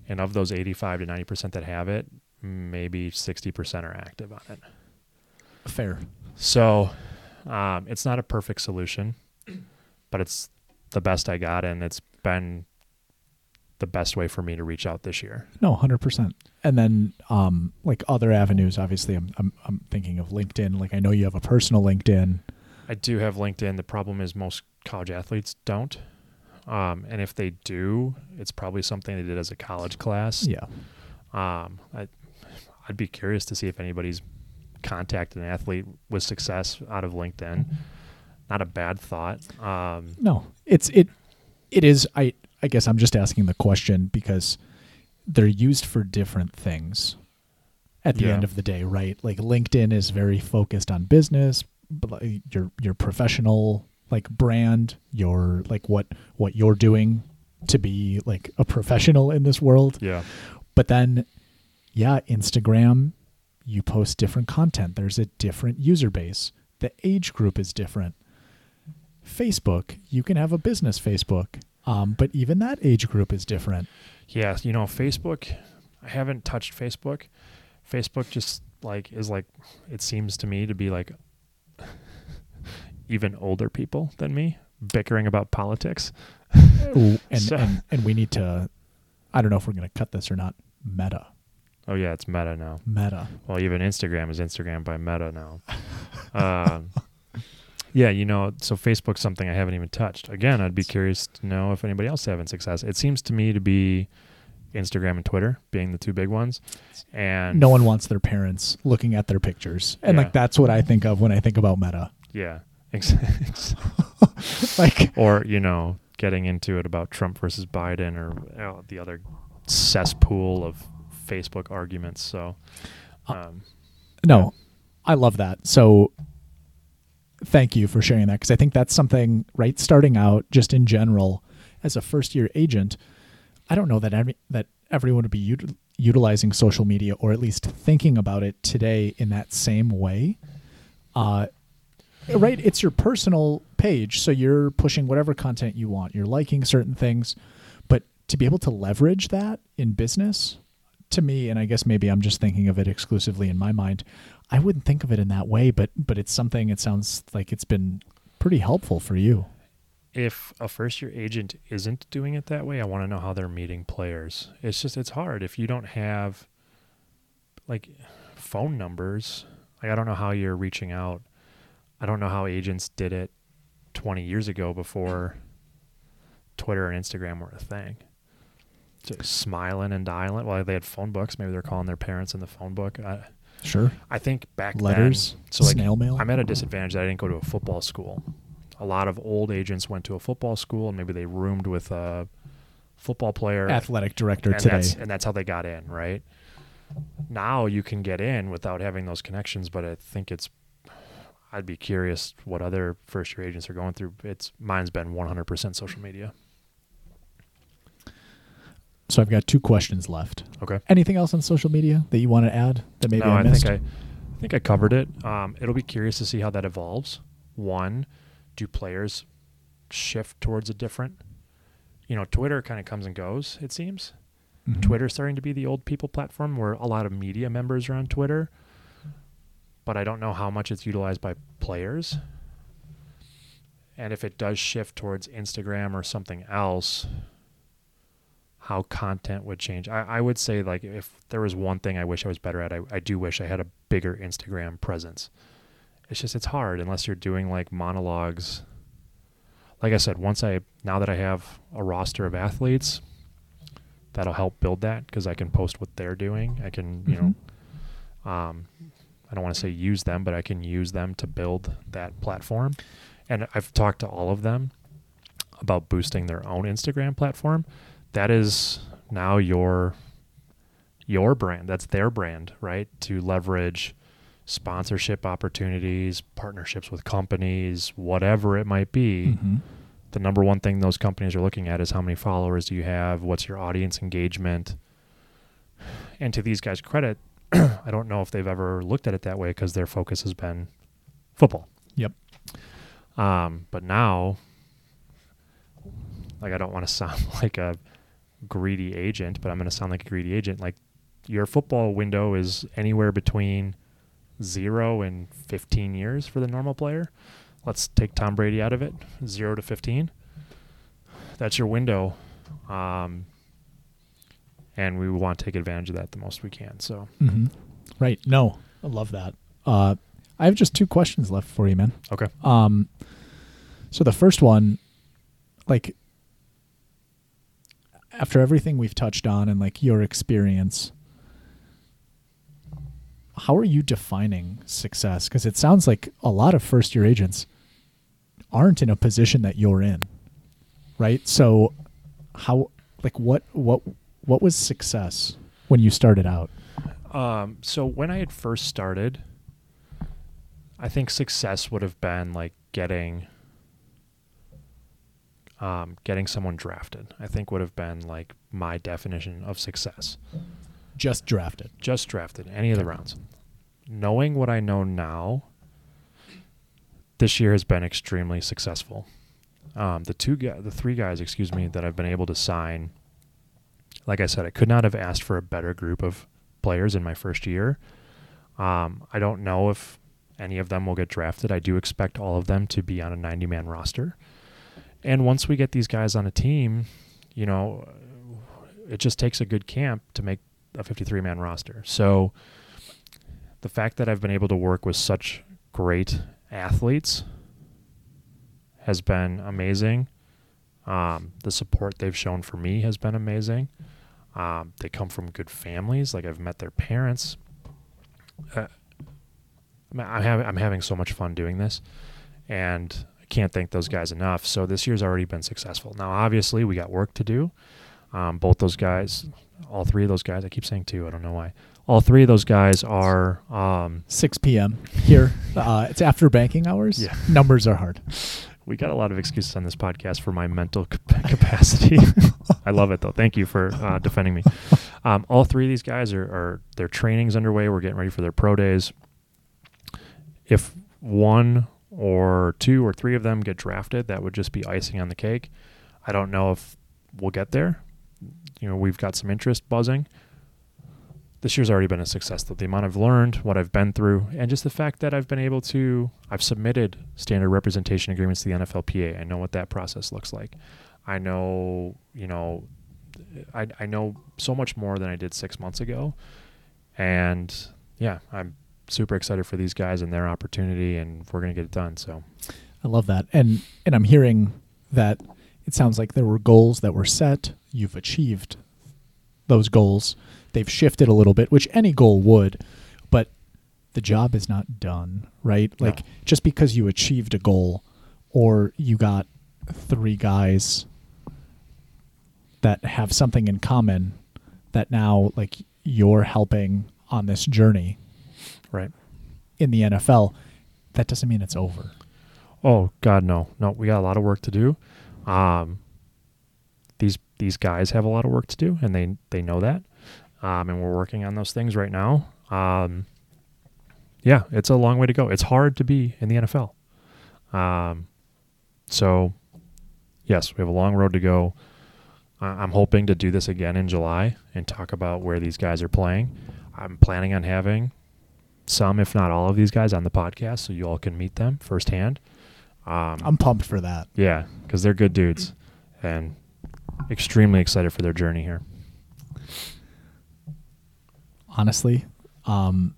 And of those 85 to 90% that have it, maybe 60% are active on it. Fair. So um, it's not a perfect solution, but it's the best I got, and it's been the best way for me to reach out this year. No, hundred percent. And then, um, like other avenues, obviously, I'm, I'm I'm thinking of LinkedIn. Like I know you have a personal LinkedIn. I do have LinkedIn. The problem is most college athletes don't. Um, and if they do, it's probably something they did as a college class. Yeah. Um, I, I'd be curious to see if anybody's contacted an athlete with success out of LinkedIn. Not a bad thought. Um, No, it's it it is I I guess I'm just asking the question because they're used for different things at the Yeah. end of the day, right? Like LinkedIn is very focused on business, but like your your professional like brand, your like what what you're doing to be like a professional in this world. yeah. But then yeah, Instagram you post different content. There's a different user base. The age group is different. Facebook, you can have a business Facebook, um, but even that age group is different. Yeah, you know, Facebook. I haven't touched Facebook. Facebook just like is like it seems to me to be like even older people than me bickering about politics. (laughs) Ooh, (laughs) and, So- and and we need to. I don't know if we're going to cut this or not. Meta, Oh yeah, it's Meta now. Meta. Well, even Instagram is Instagram by Meta now. um, (laughs) yeah, you know, so Facebook's something I haven't even touched. Again, I'd be curious to know if anybody else is having success. It seems to me to be Instagram and Twitter being the two big ones, and No one wants their parents looking at their pictures, and Yeah. like that's what I think of when I think about Meta. yeah, ex- ex- (laughs) Like, or you know, getting into it about Trump versus Biden or uh, the other cesspool of Facebook arguments. So, Uh, um, No, I love that. So thank you for sharing that because I think that's something, right? Starting out just in general as a first year agent, I don't know that every, that everyone would be util- utilizing social media or at least thinking about it today in that same way. Uh, right? It's your personal page. So you're pushing whatever content you want, you're liking certain things. But to be able to leverage that in business, to me, and I guess maybe I'm just thinking of it exclusively in my mind, I wouldn't think of it in that way, but but it's something it sounds like it's been pretty helpful for you. if a first year agent isn't doing it that way, I want to know how they're meeting players. It's just it's hard if you don't have like phone numbers. Like I don't know how you're reaching out. I don't know how agents did it 20 years ago before Twitter and Instagram were a thing. Just smiling and dialing. Well, they had phone books. Maybe they're calling their parents in the phone book. I, Sure. I think back Letters, then. So like snail mail. I'm at a disadvantage that I didn't go to a football school. A lot of old agents went to a football school and maybe they roomed with a football player. athletic director and today. That's, and that's how they got in, right? Now you can get in without having those connections, but I think it's. I'd be curious what other first year agents are going through. It's mine's been 100% social media. So I've got two questions left. Okay. Anything else on social media that you want to add that maybe no, I I, missed? think I, I think I covered it. Um, it'll be curious to see how that evolves. One, do players shift towards a different? You know, Twitter kind of comes and goes. It seems Mhm. Twitter's starting to be the old people platform where a lot of media members are on Twitter, but I don't know how much it's utilized by players. And if it does shift towards Instagram or something else, how content would change. I, I would say like if there was one thing I wish I was better at, I, I do wish I had a bigger Instagram presence. It's just it's hard unless you're doing like monologues. Like I said, once I now that I have a roster of athletes, that'll help build that because I can post what they're doing. I can you Mhm. know um, I don't want to say use them, but I can use them to build that platform. And I've talked to all of them about boosting their own Instagram platform. That is now your your brand. That's their brand, right? To leverage sponsorship opportunities, partnerships with companies, whatever it might be Mhm. the number one thing those companies are looking at is how many followers do you have what's your audience engagement and to these guys credit (clears throat) i don't know if they've ever looked at it that way because their focus has been football Yep. um, but now like i don't want to (laughs) sound like a greedy agent, but I'm going to sound like a greedy agent. Like your football window is anywhere between zero and 15 years for the normal player. Let's take Tom Brady out of it, zero to 15. That's your window. Um, and we want to take advantage of that the most we can. So, hmm Right. No, I love that. Uh, I have just two questions left for you, man. okay. Um, so the first one, like, after everything we've touched on and like your experience, how are you defining success? Because it sounds like a lot of first year agents aren't in a position that you're in, right? So, how, like, what, what, what was success when you started out? Um, so when I had first started, I think success would have been like getting um, getting someone drafted. I think would have been like my definition of success. Just drafted. Just drafted any of the rounds. Knowing what I know now, this year has been extremely successful. Um, the two, gu- the three guys, excuse me, that I've been able to sign. Like I said, I could not have asked for a better group of players in my first year. Um, I don't know if any of them will get drafted. I do expect all of them to be on a 90 man roster. And once we get these guys on a team, you know, it just takes a good camp to make a 53 man roster. So the fact that I've been able to work with such great athletes has been amazing. Um, the support they've shown for me has been amazing. Um, they come from good families. Like I've met their parents. Uh, I'm, having, I'm having so much fun doing this, and I can't thank those guys enough. So this year's already been successful. Now, obviously, we got work to do. Um, both those guys, all three of those guys, I keep saying two. I don't know why. All three of those guys are um, 6 p.m. here. (laughs) Uh, it's after banking hours. Yeah. Numbers are hard. We got a lot of excuses on this podcast for my mental cap- (laughs) capacity. (laughs) I love it though. Thank you for uh, defending me. (laughs) Um, all three of these guys are, are their trainings underway. We're getting ready for their pro days. If one or two or three of them get drafted, that would just be icing on the cake. I don't know if we'll get there. You know, we've got some interest buzzing. This year's already been a success. The amount I've learned, what I've been through, and just the fact that I've been able to, I've submitted standard representation agreements to the NFLPA. I know what that process looks like. I know, you know, I, I know so much more than I did six months ago. And yeah, I'm super excited for these guys and their opportunity, and we're going to get it done. So, I love that. And and I'm hearing that it sounds like there were goals that were set. You've achieved those goals. They've shifted a little bit, which any goal would, but the job is not done, right? No. Like just because you achieved a goal or you got three guys that have something in common that now like you're helping on this journey right. in the NFL, that doesn't mean it's over. Oh God, no, no. We got a lot of work to do. Um, these these guys have a lot of work to do, and they they know that. Um, and we're working on those things right now. Um, yeah, it's a long way to go. It's hard to be in the NFL. Um, so yes, we have a long road to go. I'm hoping to do this again in July and talk about where these guys are playing. I'm planning on having some, if not all of these guys on the podcast so you all can meet them firsthand. Um, I'm pumped for that. yeah, because they're good dudes and extremely excited for their journey here. Honestly. Um,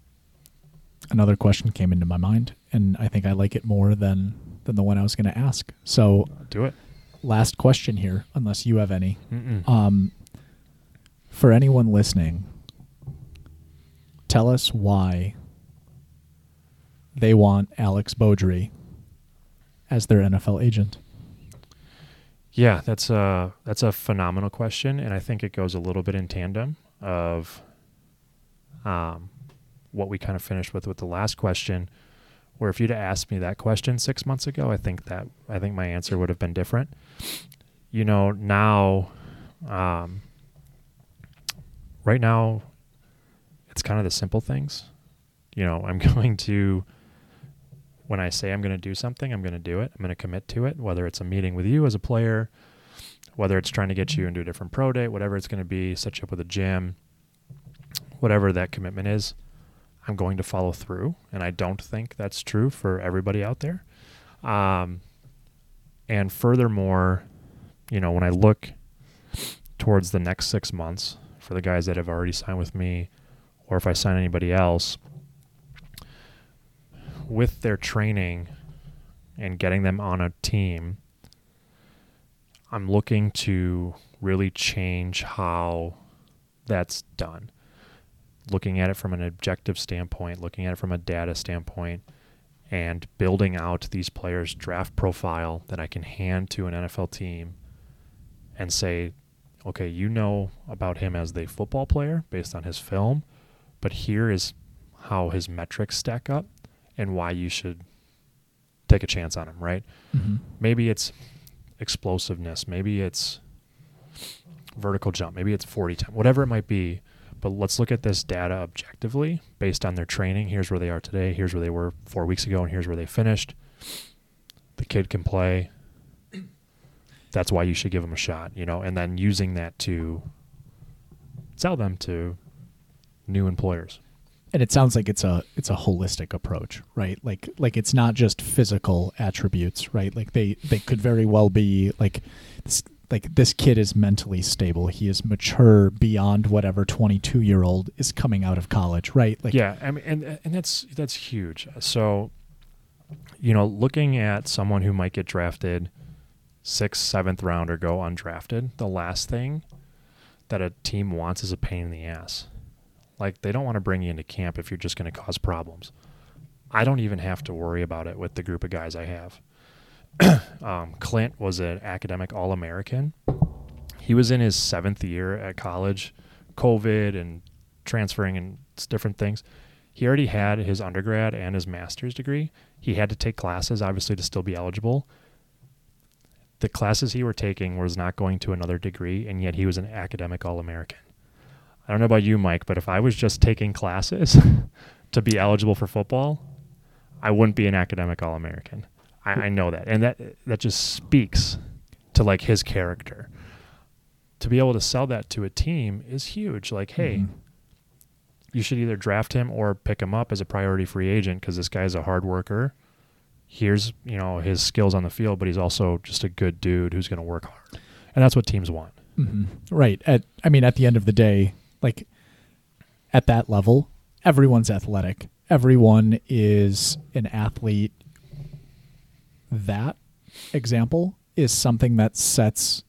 another question came into my mind, and I think I like it more than than the one I was going to ask. So, Do it. last question here, unless you have any. Um, for anyone listening, tell us why they want Alex Beaudry as their NFL agent. Yeah, that's a that's a phenomenal question, and I think it goes a little bit in tandem of um, what we kind of finished with with the last question. Where if you'd asked me that question six months ago, I think that I think my answer would have been different. You know, now, um, right now, it's kind of the simple things. You know, I'm (laughs) going to when I say I'm going to do something, I'm going to do it. I'm going to commit to it, whether it's a meeting with you as a player, whether it's trying to get you into a different pro day, whatever it's going to be, set you up with a gym, whatever that commitment is, I'm going to follow through. And I don't think that's true for everybody out there. Um, and furthermore, you know, when I look towards the next six months for the guys that have already signed with me, or if I sign anybody else, with their training and getting them on a team, I'm looking to really change how that's done. Looking at it from an objective standpoint, looking at it from a data standpoint, and building out these players' draft profile that I can hand to an NFL team and say, okay, you know about him as the football player based on his film, but here is how his metrics stack up and why you should take a chance on him, right? Mm-hmm. Maybe it's explosiveness, maybe it's vertical jump, maybe it's 40 time, whatever it might be. But let's look at this data objectively based on their training. Here's where they are today, here's where they were four weeks ago, and here's where they finished. The kid can play. (clears throat) That's why you should give them a shot, you know, and then using that to sell them to new employers. and it sounds like it's a it's a holistic approach right like like it's not just physical attributes right like they they could very well be like like this kid is mentally stable he is mature beyond whatever 22 year old is coming out of college right like yeah, I mean, and and that's that's huge. So, you know, looking at someone who might get drafted sixth, seventh round or go undrafted, the last thing that a team wants is a pain in the ass. Like they don't want to bring you into camp if you're just going to cause problems. I don't even have to worry about it with the group of guys I have. (coughs) um, Clint was an academic All American. He was in his seventh year at college, COVID and transferring and different things. He already had his undergrad and his master's degree. He had to take classes, obviously, to still be eligible. The classes he were taking was not going to another degree, and yet he was an academic All American. I don't know about you, Mike, but if I was just taking classes (laughs) to be eligible for football, I wouldn't be an academic All American. I, I know that, and that that just speaks to like his character. To be able to sell that to a team is huge. Like, hey, Mhm. you should either draft him or pick him up as a priority free agent because this guy's a hard worker. Here's you know his skills on the field, but he's also just a good dude who's going to work hard, and that's what teams want. Mhm. right at i mean at the end of the day like at that level everyone's athletic everyone is an athlete that example is something that sets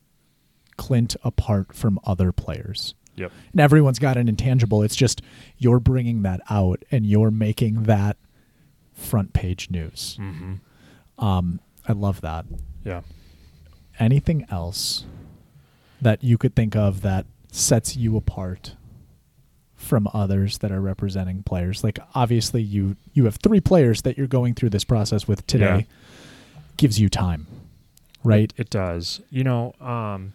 clint apart from other players Yep. and everyone's got an intangible it's just you're bringing that out and you're making that front page news Mm-hmm. um i love that Yeah. anything else that you could think of that sets you apart from others that are representing players like obviously you you have three players that you're going through this process with today Yeah. Gives you time right It does. You know, um,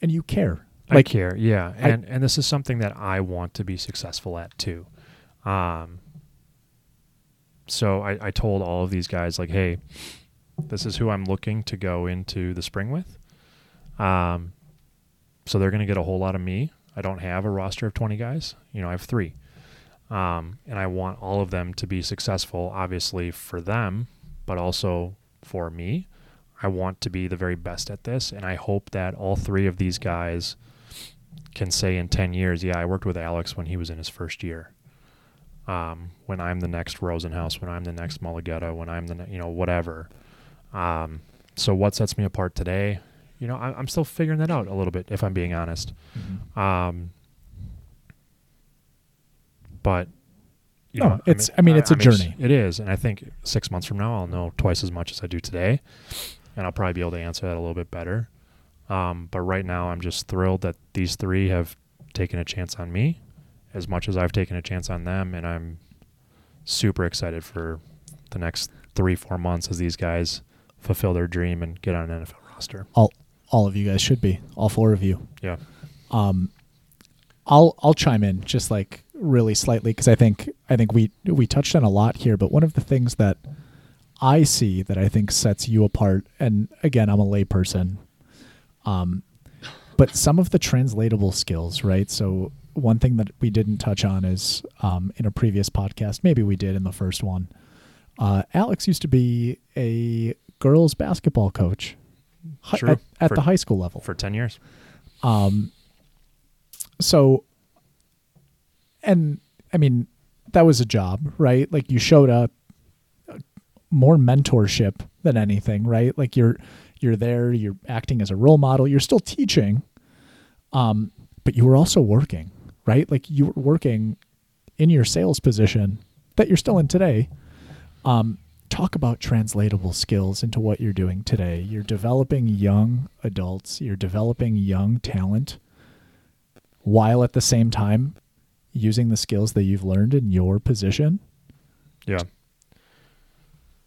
and you care I like care. Yeah, I- and and this is something that I want to be successful at too. Um, so I, I told all of these guys like, hey, this is who I'm looking to go into the spring with. Um, so they're going to get a whole lot of me. I don't have a roster of 20 guys. You know, I have three. Um, and I want all of them to be successful, obviously for them, but also for me. I want to be the very best at this, and I hope that all three of these guys can say in 10 years, yeah, I worked with Alex when he was in his first year. Um, when I'm the next Rosenhaus, when I'm the next Mulugheta, when I'm the, ne- you know, whatever. Um, so what sets me apart today? You know, I, I'm still figuring that out a little bit, if I'm being honest. Mhm. Um, but you No, know, it's- I mean, it's a journey. It is, and I think six months from now, I'll know twice as much as I do today, and I'll probably be able to answer that a little bit better. Um, but right now, I'm just thrilled that these three have taken a chance on me, as much as I've taken a chance on them, and I'm super excited for the next three, four months as these guys fulfill their dream and get on an NFL roster. all all of you guys should be all four of you Yeah. um i'll i'll chime in just like really slightly because i think i think we we touched on a lot here but one of the things that I see that I think sets you apart, and again, I'm a layperson, um, but some of the translatable skills, right? So one thing that we didn't touch on is um, in a previous podcast, maybe we did in the first one. Uh, Alex used to be a girls basketball coach hi- True. at, at For- the high school level. for 10 years. Um, so, and I mean, that was a job, right? Like you showed up, uh, more mentorship than anything, right? Like you're you're there, you're acting as a role model, you're still teaching, um, but you were also working, right? Like you were working in your sales position that you're still in today. Um, talk about translatable skills into what you're doing today. You're developing young adults, you're developing young talent while at the same time using the skills that you've learned in your position Yeah.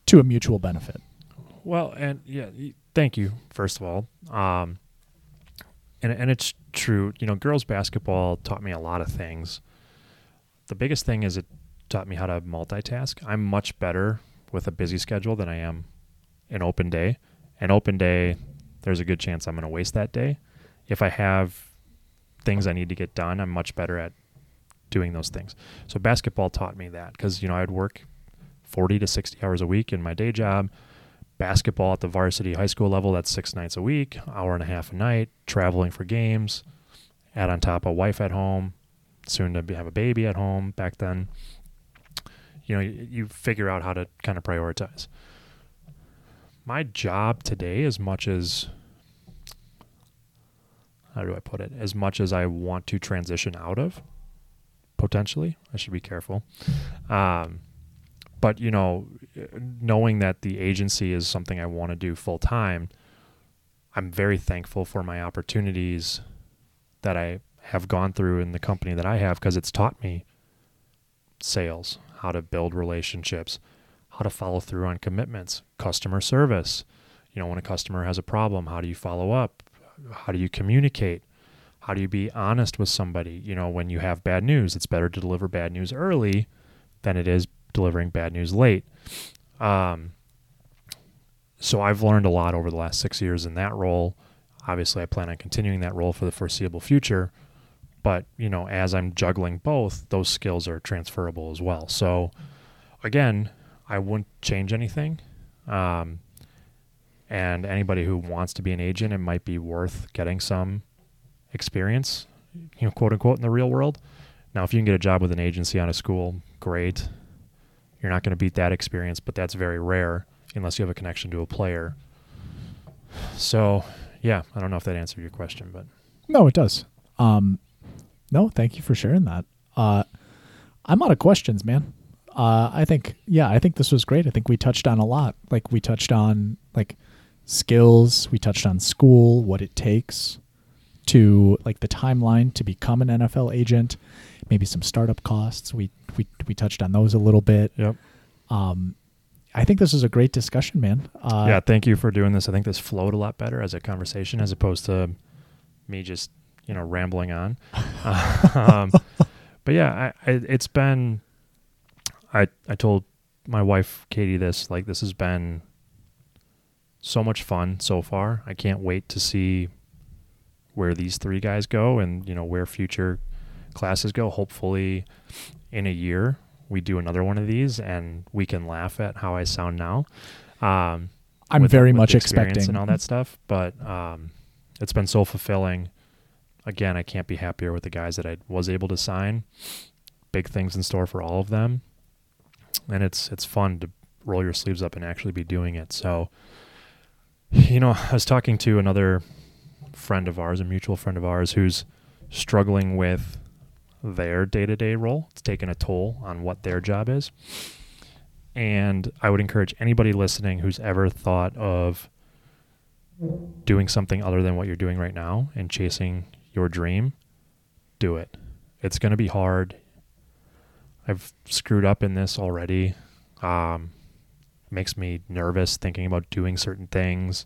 to a mutual benefit. Well, and yeah, thank you first of all. Um, and and it's true. You know, girls basketball taught me a lot of things. The biggest thing is it taught me how to multitask. I'm much better with a busy schedule than I am an open day. An open day, there's a good chance I'm going to waste that day. If I have things I need to get done, I'm much better at doing those things. So basketball taught me that because you know I'd work 40 to 60 hours a week in my day job basketball at the varsity high school level that's six nights a week hour and a half a night traveling for games add on top a wife at home soon to have a baby at home back then you know you, you figure out how to kind of prioritize my job today as much as how do i put it as much as i want to transition out of potentially i should be careful um, but you know knowing that the agency is something I want to do full time, I'm very thankful for my opportunities that I have gone through in the company that I have because it's taught me sales, how to build relationships, how to follow through on commitments, customer service. You know, when a customer has a problem, how do you follow up? How do you communicate? How do you be honest with somebody? You know, when you have bad news, it's better to deliver bad news early than it is delivering bad news late. Um, so I've learned a lot over the last six years in that role. Obviously, I plan on continuing that role for the foreseeable future. But you know, as I'm juggling both, those skills are transferable as well. So, again, I wouldn't change anything. Um, and anybody who wants to be an agent, it might be worth getting some experience, you know, quote unquote, in the real world. Now, if you can get a job with an agency on a school, great. You're not going to beat that experience, but that's very rare unless you have a connection to a player. So, yeah, I don't know if that answered your question, but No, it does. Um, no, thank you for sharing that. Uh, I'm out of questions, man. Uh, I think, yeah, I think this was great. I think we touched on a lot. Like we touched on like skills. We touched on school, what it takes to like the timeline to become an NFL agent, maybe some startup costs. We we we touched on those a little bit. yep. Um, I think this is a great discussion, man. Uh, yeah, thank you for doing this. I think this flowed a lot better as a conversation as opposed to me just, you know, rambling on. (laughs) um, but yeah, I, I, it's been, I, I told my wife, Katie, this, like, this has been so much fun so far. I can't wait to see where these three guys go and, you know, where future classes go. Hopefully in a year, we do another one of these and we can laugh at how I sound now. Um, I'm with- very with much expecting and all that stuff. But um, it's been so fulfilling. Again, I can't be happier with the guys that I was able to sign. Big things in store for all of them, and it's it's fun to roll your sleeves up and actually be doing it. So, you know, I was talking to another friend of ours, a mutual friend of ours, who's struggling with their day to day role. It's taken a toll on what their job is. And I would encourage anybody listening who's ever thought of doing something other than what you're doing right now and chasing your dream, do it. It's going to be hard. I've screwed up in this already. Um, makes me nervous thinking about doing certain things,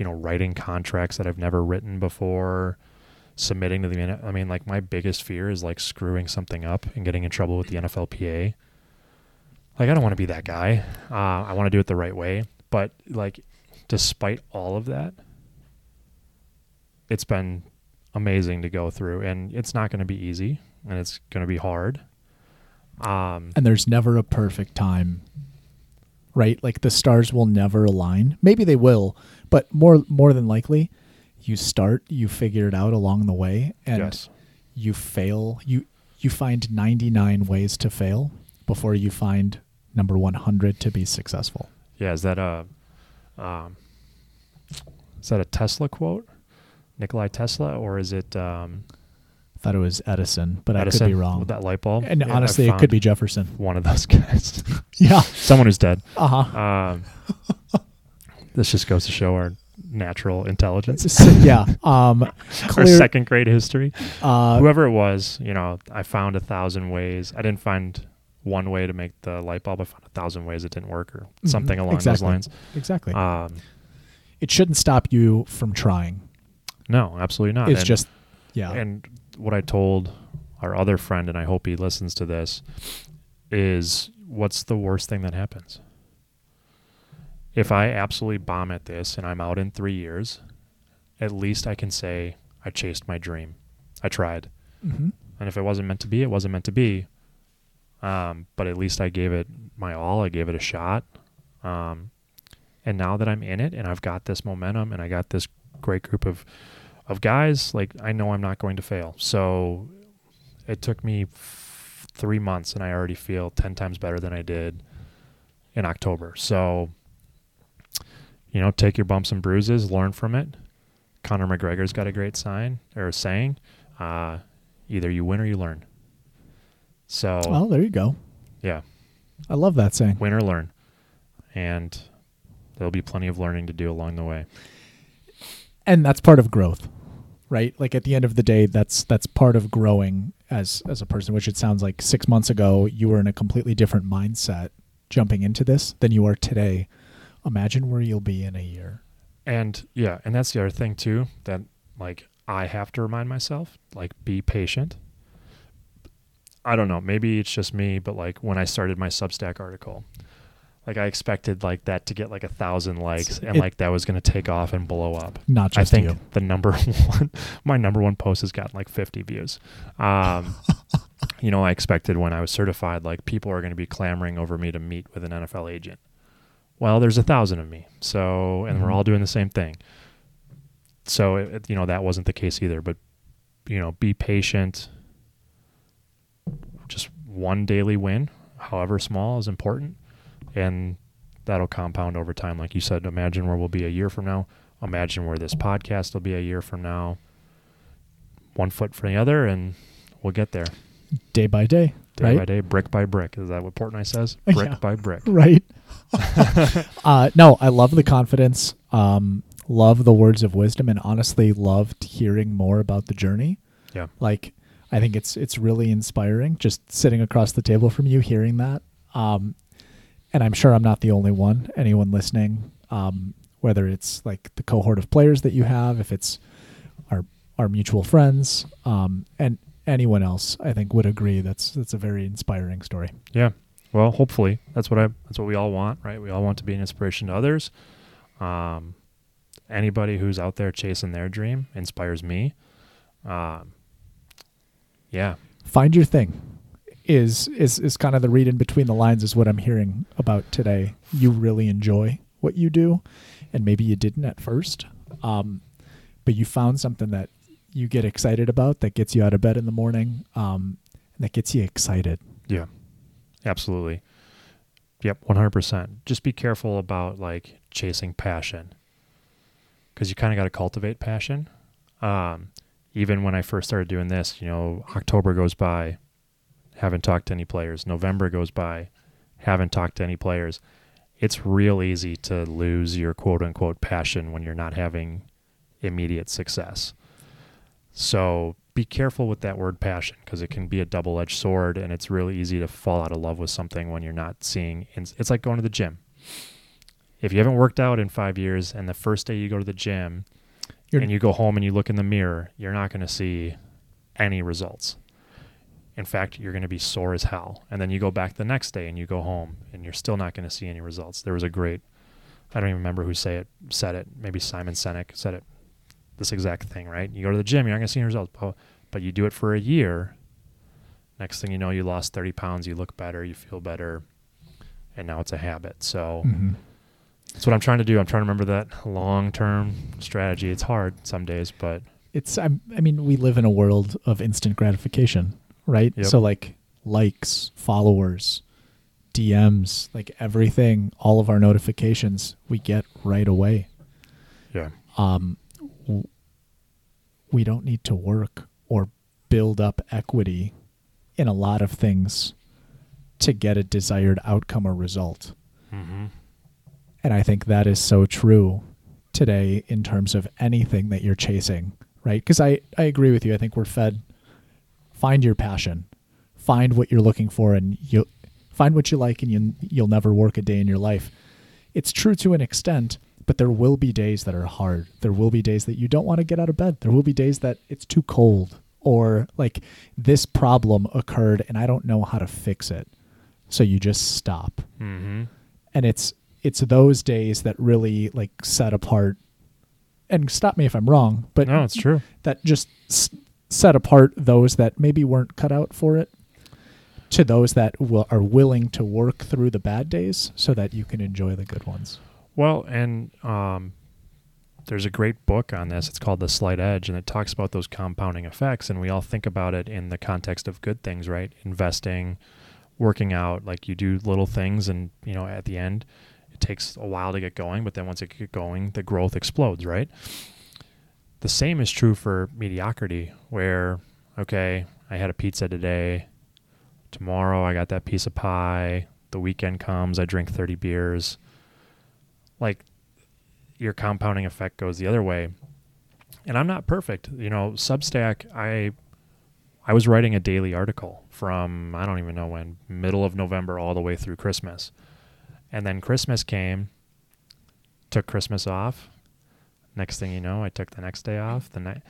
you know, writing contracts that I've never written before, submitting to the I mean like my biggest fear is like screwing something up and getting in trouble with the NFLPA. like I don't want to be that guy. Uh, I want to do it the right way. But like, despite all of that, it's been amazing to go through, and it's not going to be easy, and it's going to be hard. Um, and there's never a perfect time right like the stars will never align maybe they will but more more than likely you start you figure it out along the way and yes, you fail you you find 99 ways to fail before you find number 100 to be successful yeah. Is that a, um, is that a Tesla quote, Nikolai Tesla, or is it um, I thought it was edison but Edison i could be wrong with that light bulb? and Yeah, honestly it could be jefferson one of those guys. (laughs) yeah Someone who's dead. uh-huh Um, (laughs) this just goes to show our natural intelligence. Yeah um (laughs) Our second grade history. uh Whoever it was, you know, I found a thousand ways. I didn't find one way to make the light bulb. I found a thousand ways it didn't work, or Mhm, something along those lines. exactly Um, it shouldn't stop you from trying no, absolutely not. it's And- just yeah And what I told our other friend, and I hope he listens to this, is what's the worst thing that happens? If I absolutely bomb at this and I'm out in three years, at least I can say I chased my dream. I tried. hmm And if it wasn't meant to be, it wasn't meant to be. Um, but at least I gave it my all. I gave it a shot. Um, and now that I'm in it and I've got this momentum and I got this great group of, of guys, like I know I'm not going to fail. So it took me f- three months and I already feel 10 times better than I did in October. So, you know, take your bumps and bruises, learn from it. Conor McGregor's got a great sign or saying, uh, either you win or you learn. So well there you go yeah, i love that saying win or learn, and there'll be plenty of learning to do along the way. and that's part of growth right like at the end of the day that's that's part of growing as as a person which it sounds like 6 months ago you were in a completely different mindset jumping into this than you are today imagine where you'll be in a year And yeah, and that's the other thing too that like I have to remind myself like be patient. I don't know, maybe it's just me, but like when I started my Substack article, like I expected like that to get like a thousand likes and It- like that was gonna take off and blow up. not just I think you the number (laughs) one, my number one post has gotten like 50 views. Um, (laughs) you know, I expected when I was certified, like people are going to be clamoring over me to meet with an NFL agent. Well, there's a thousand of me, so and we're Mhm. all doing the same thing. So it, it- you know that wasn't the case either. But you know, be patient. Just one daily win, however small, is important, and that'll compound over time. Like you said, imagine where we'll be a year from now imagine where this podcast will be a year from now. One foot from the other, and we'll get there day by day day right by day, brick by brick. Is that what Portnoy says? (laughs) Yeah. Brick by brick. (laughs) right (laughs) uh no i love the confidence um love the words of wisdom and honestly loved hearing more about the journey Yeah. like i think it's it's really inspiring just sitting across the table from you hearing that um and i'm sure i'm not the only one anyone listening um whether it's like the cohort of players that you have if it's our our mutual friends um and anyone else i think would agree that's that's a very inspiring story Yeah. Well, hopefully that's what I that's what we all want, right? We all want to be an inspiration to others. Um, anybody who's out there chasing their dream inspires me. Um, yeah, find your thing is is is kind of the read in between the lines is what I'm hearing about today. You really enjoy what you do, and maybe you didn't at first, um, but you found something that you get excited about that gets you out of bed in the morning, um, and that gets you excited. yeah, absolutely. Yep, one hundred percent. Just be careful about like chasing passion, because you kind of got to cultivate passion. Um, even when I first started doing this, you know, October goes by, haven't talked to any players. November goes by, haven't talked to any players. It's real easy to lose your quote unquote passion when you're not having immediate success. So be careful with that word passion because it can be a double edged sword and it's really easy to fall out of love with something when you're not seeing. It's it's like going to the gym. If you haven't worked out in five years and the first day you go to the gym You're- and you go home and you look in the mirror, you're not going to see any results. In fact, you're going to be sore as hell. And then you go back the next day and you go home and you're still not going to see any results. There was a great, I don't even remember who say it, said it. Maybe Simon Sinek said it. This exact thing, right? You go to the gym, you're not going to see any results, but, but you do it for a year. Next thing you know, you lost 30 pounds, you look better, you feel better, and now it's a habit. So Mhm. that's what I'm trying to do. I'm trying to remember that long term strategy. It's hard some days, but It's I'm, I mean, we live in a world of instant gratification, right? Yep. So like likes, followers, DMs, like everything, all of our notifications we get right away. yeah. um, we don't need to work or build up equity in a lot of things to get a desired outcome or result. Mm-hmm. And I think that is so true today in terms of anything that you're chasing, right? Because I, I agree with you. I think we're fed find your passion, find what you're looking for, and you'll find what you like, and you, you'll never work a day in your life. It's true to an extent, but there will be days that are hard. There will be days that you don't want to get out of bed. There will be days that it's too cold, or like this problem occurred and I don't know how to fix it. So you just stop Mm-hmm. and it's it's those days that really like set apart and stop me if i'm wrong but No, it's true. that just s- set apart those that maybe weren't cut out for it to those that will, are willing to work through the bad days so that you can enjoy the good ones Well, and um, there's a great book on this. It's called The Slight Edge, and it talks about those compounding effects. And we all think about it in the context of good things, right? Investing, working out. Like you do little things, and you know, at the end, it takes a while to get going, but then once it get going, the growth explodes, right? The same is true for mediocrity, where okay, I had a pizza today. Tomorrow, I got that piece of pie. The weekend comes, I drink 30 beers like your compounding effect goes the other way. And I'm not perfect. You know, Substack, I I was writing a daily article from I don't even know when, middle of November all the way through Christmas. And then Christmas came, took Christmas off. Next thing you know, I took the next day off. The night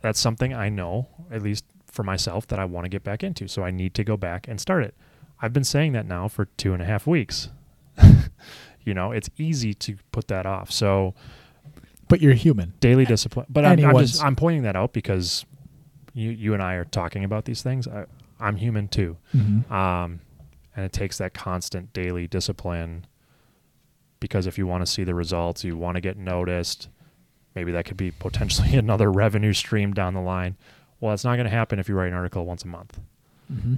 that's something I know, at least for myself, that I want to get back into. So I need to go back and start it. I've been saying that now for two and a half weeks. (laughs) you know, it's easy to put that off. So but you're human daily discipline. But I'm, I'm just I'm pointing that out because you you and I are talking about these things. I, I'm human too, mm-hmm. um, and it takes that constant daily discipline. Because if you want to see the results, you want to get noticed. Maybe that could be potentially (laughs) another revenue stream down the line. Well, it's not going to happen if you write an article once a month. Mm-hmm.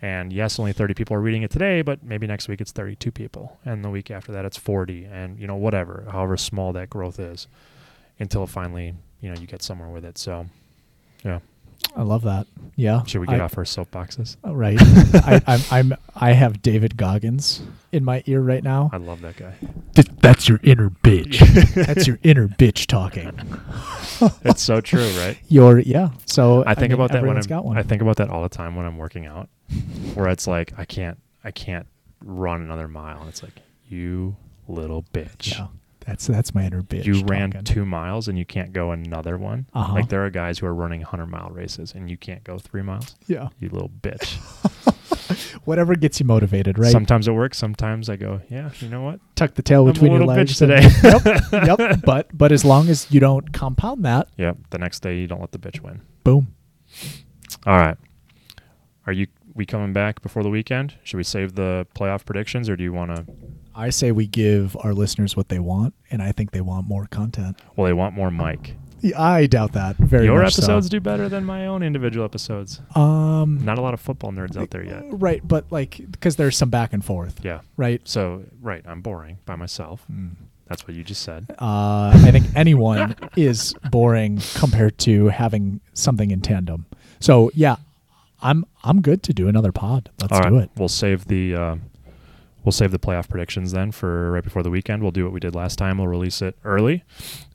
And yes, only 30 people are reading it today, but maybe next week it's 32 people. And the week after that it's 40 and you know whatever, however small that growth is until finally, you know, you get somewhere with it. So, i love that. Yeah. Should we get I- off our soapboxes? Oh, right. (laughs) I, I'm, I'm i have david goggins in my ear right now. I love that guy. that's your inner bitch. (laughs) That's your inner bitch talking. (laughs) It's so true, right? your yeah. So I think mean, about that when I'm, got one. I think about that all the time when I'm working out where it's like I can't I can't run another mile and it's like you little bitch. yeah that's that's my inner bitch you ran talking. two miles and you can't go another one. Uh-huh. Like there are guys who are running 100 mile races and you can't go three miles. yeah You little bitch. (laughs) whatever gets you motivated right Sometimes it works. Sometimes I go, yeah, you know what? tuck the tail I'm between your legs and- today. (laughs) yep yep (laughs) but but as long as you don't compound that Yep. The next day you don't let the bitch win. boom All right. Are you we coming back before the weekend? Should we save the playoff predictions or do you want to? I say we give our listeners what they want and i think they want more content Well, they want more Mike. Yeah, i doubt that very Your much so. episodes do better than my own individual episodes. um Not a lot of football nerds out there yet. right but like because there's some back and forth Yeah. right So right, I'm boring by myself. Mm. That's what you just said. uh, I think anyone (laughs) is boring compared to having something in tandem. So yeah, I'm I'm good to do another pod. Let's All right, do it. We'll save the uh, we'll save the playoff predictions then for right before the weekend. We'll do what we did last time. We'll release it early,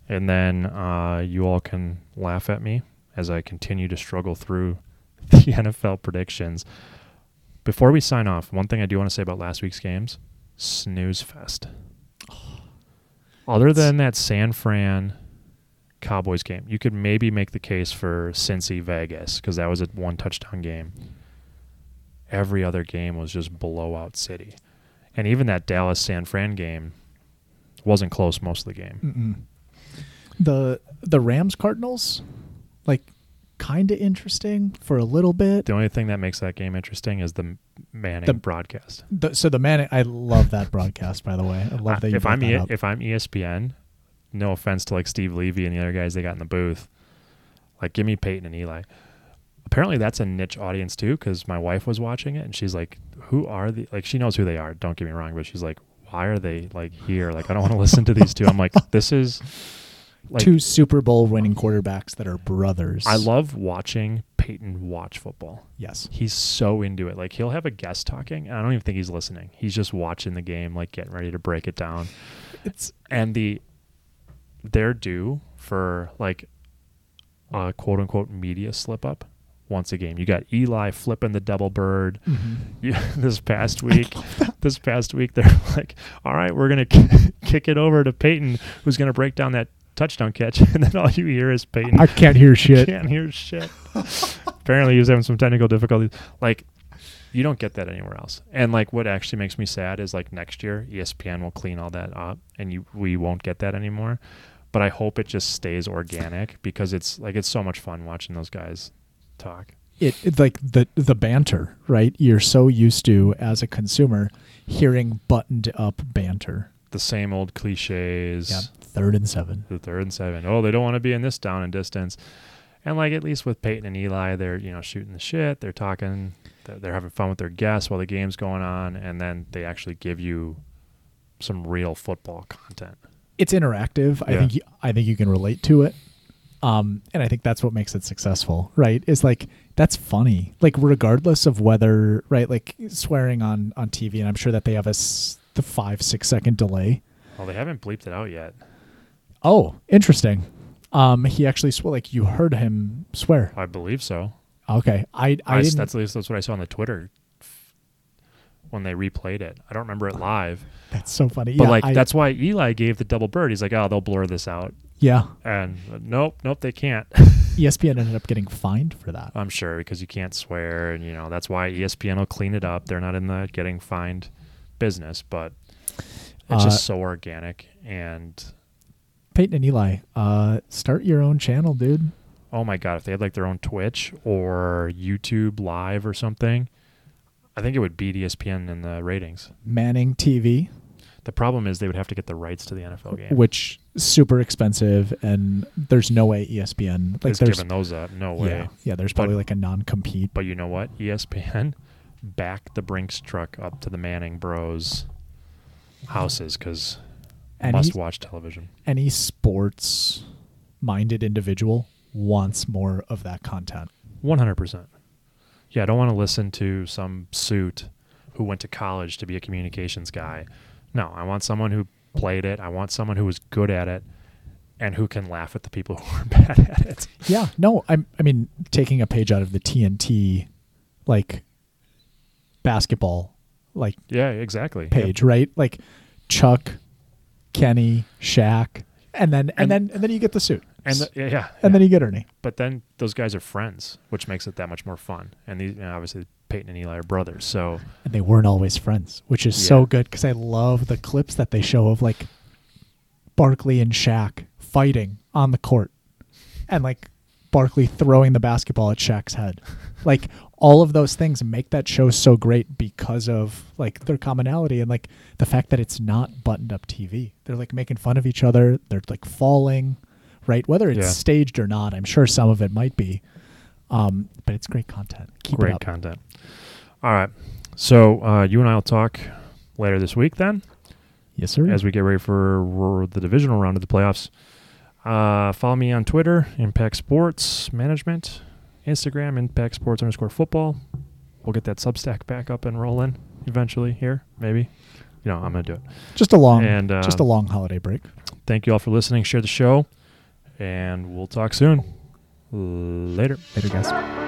and then uh, you all can laugh at me as I continue to struggle through (laughs) the NFL predictions. Before we sign off, one thing I do want to say about last week's games: snooze fest. Other than that San Fran Cowboys game, you could maybe make the case for Cincy Vegas because that was a one touchdown game. every other game was just blowout city. And even that Dallas San Fran game wasn't close most of the game. Mm-mm. The the Rams Cardinals, like, kind of interesting for a little bit. The only thing that makes that game interesting is the Manning The- broadcast. The, so the man, I love that broadcast. By the way, I love that. You if brought I'm that E- if I'm ESPN, no offense to like Steve Levy and the other guys they got in the booth, like give me Peyton and Eli. Apparently that's a niche audience too, because my wife was watching it and she's like, "Who are the like?" She knows who they are. Don't get me wrong, but she's like, "Why are they like here? Like I don't want to listen to these two. I'm like, "This is like two Super Bowl winning quarterbacks that are brothers. I love watching Peyton watch football. Yes. He's so into it. Like he'll have a guest talking, and I don't even think he's listening. He's just watching the game, like getting ready to break it down. It's and the they're due for like a quote unquote media slip up once a game. You got Eli flipping the double bird. Mm-hmm. (laughs) You, this past week, this past week they're (laughs) like, "All right, we're gonna (laughs) kick it over to Peyton, who's gonna break down that touchdown catch," and then all you hear is Peyton. I can't hear shit. Can't hear shit. Apparently, he was having some technical difficulties. Like, you don't get that anywhere else. And like, what actually makes me sad is like next year, ESPN will clean all that up, and you we won't get that anymore. But I hope it just stays organic because it's like it's so much fun watching those guys talk. It, it's like the the banter, right? You're so used to as a consumer hearing buttoned up banter. The same old cliches. Yeah. Third and seven. the third and seven. Oh, they don't want to be in this down and distance. And like at least with Peyton and Eli, they're you know shooting the shit. They're talking. They're, having fun with their guests while the game's going on, and then they actually give you some real football content. It's interactive. I think you, I think you can relate to it. Um, and I think that's what makes it successful, right? Is like that's funny, like regardless of whether, right? Like swearing on on TV, and I'm sure that they have a s- the five six second delay. Well, they haven't bleeped it out yet. Oh, interesting. Um, he actually swore like you heard him swear. I believe so. Okay, I I, I s- didn't. that's at least that's what I saw on the Twitter when they replayed it. I don't remember it live, that's so funny. but yeah, like I- that's why Eli gave the double bird. He's like, oh, they'll blur this out, yeah. and uh, nope, nope, they can't. (laughs) ESPN ended up getting fined for that. I'm sure because you can't swear, and you know that's why ESPN will clean it up. They're not in the getting fined business, but it's Uh, just so organic. And Peyton and Eli, uh, start your own channel, dude. oh my god, if they had like their own Twitch or YouTube Live or something, I think it would beat ESPN in the ratings. Manning TV, The problem is they would have to get the rights to the NFL game. which super expensive, and there's no way ESPN like is there's giving those up. No way. yeah yeah there's But- probably like a non compete. But you know what? ESPN (laughs) backed the Brinks truck up to the Manning Bros houses because must watch television. any sports minded individual wants more of that content. One hundred percent. Yeah, I don't want to listen to some suit who went to college to be a communications guy. No, I want someone who played it. I want someone who was good at it and who can laugh at the people (laughs) who are bad at it. Yeah, no, I'm. I mean, taking a page out of the TNT, like basketball, like Yeah, exactly. page, right? Like Chuck, Kenny, Shaq, and then and, And- then and then you get the suit, And the, yeah, yeah. and yeah. then you get Ernie. but then those guys are friends, which makes it that much more fun. And these, you know, obviously, Peyton and Eli are brothers, so And they weren't always friends, which is so good because I love the clips that they show of like Barkley and Shaq fighting on the court, and like Barkley throwing the basketball at Shaq's head. (laughs) like all of those things make that show so great because of like their commonality and like the fact that it's not buttoned up TV. They're like making fun of each other. They're like falling, right? Whether it's Yeah. staged or not, I'm sure some of it might be. Um, but it's great content. Keep great content. All right, so uh, you and I will talk later this week then. yes, sir. as we get ready for the divisional round of the playoffs. Uh, follow me on Twitter, Impact Sports Management, Instagram, Impact Sports underscore football. We'll get that Substack back up and rolling eventually here, maybe. You know, I'm going to do it. just a long, And uh, just a long holiday break. thank you all for listening. Share the show, and we'll talk soon. Later. Later, guys.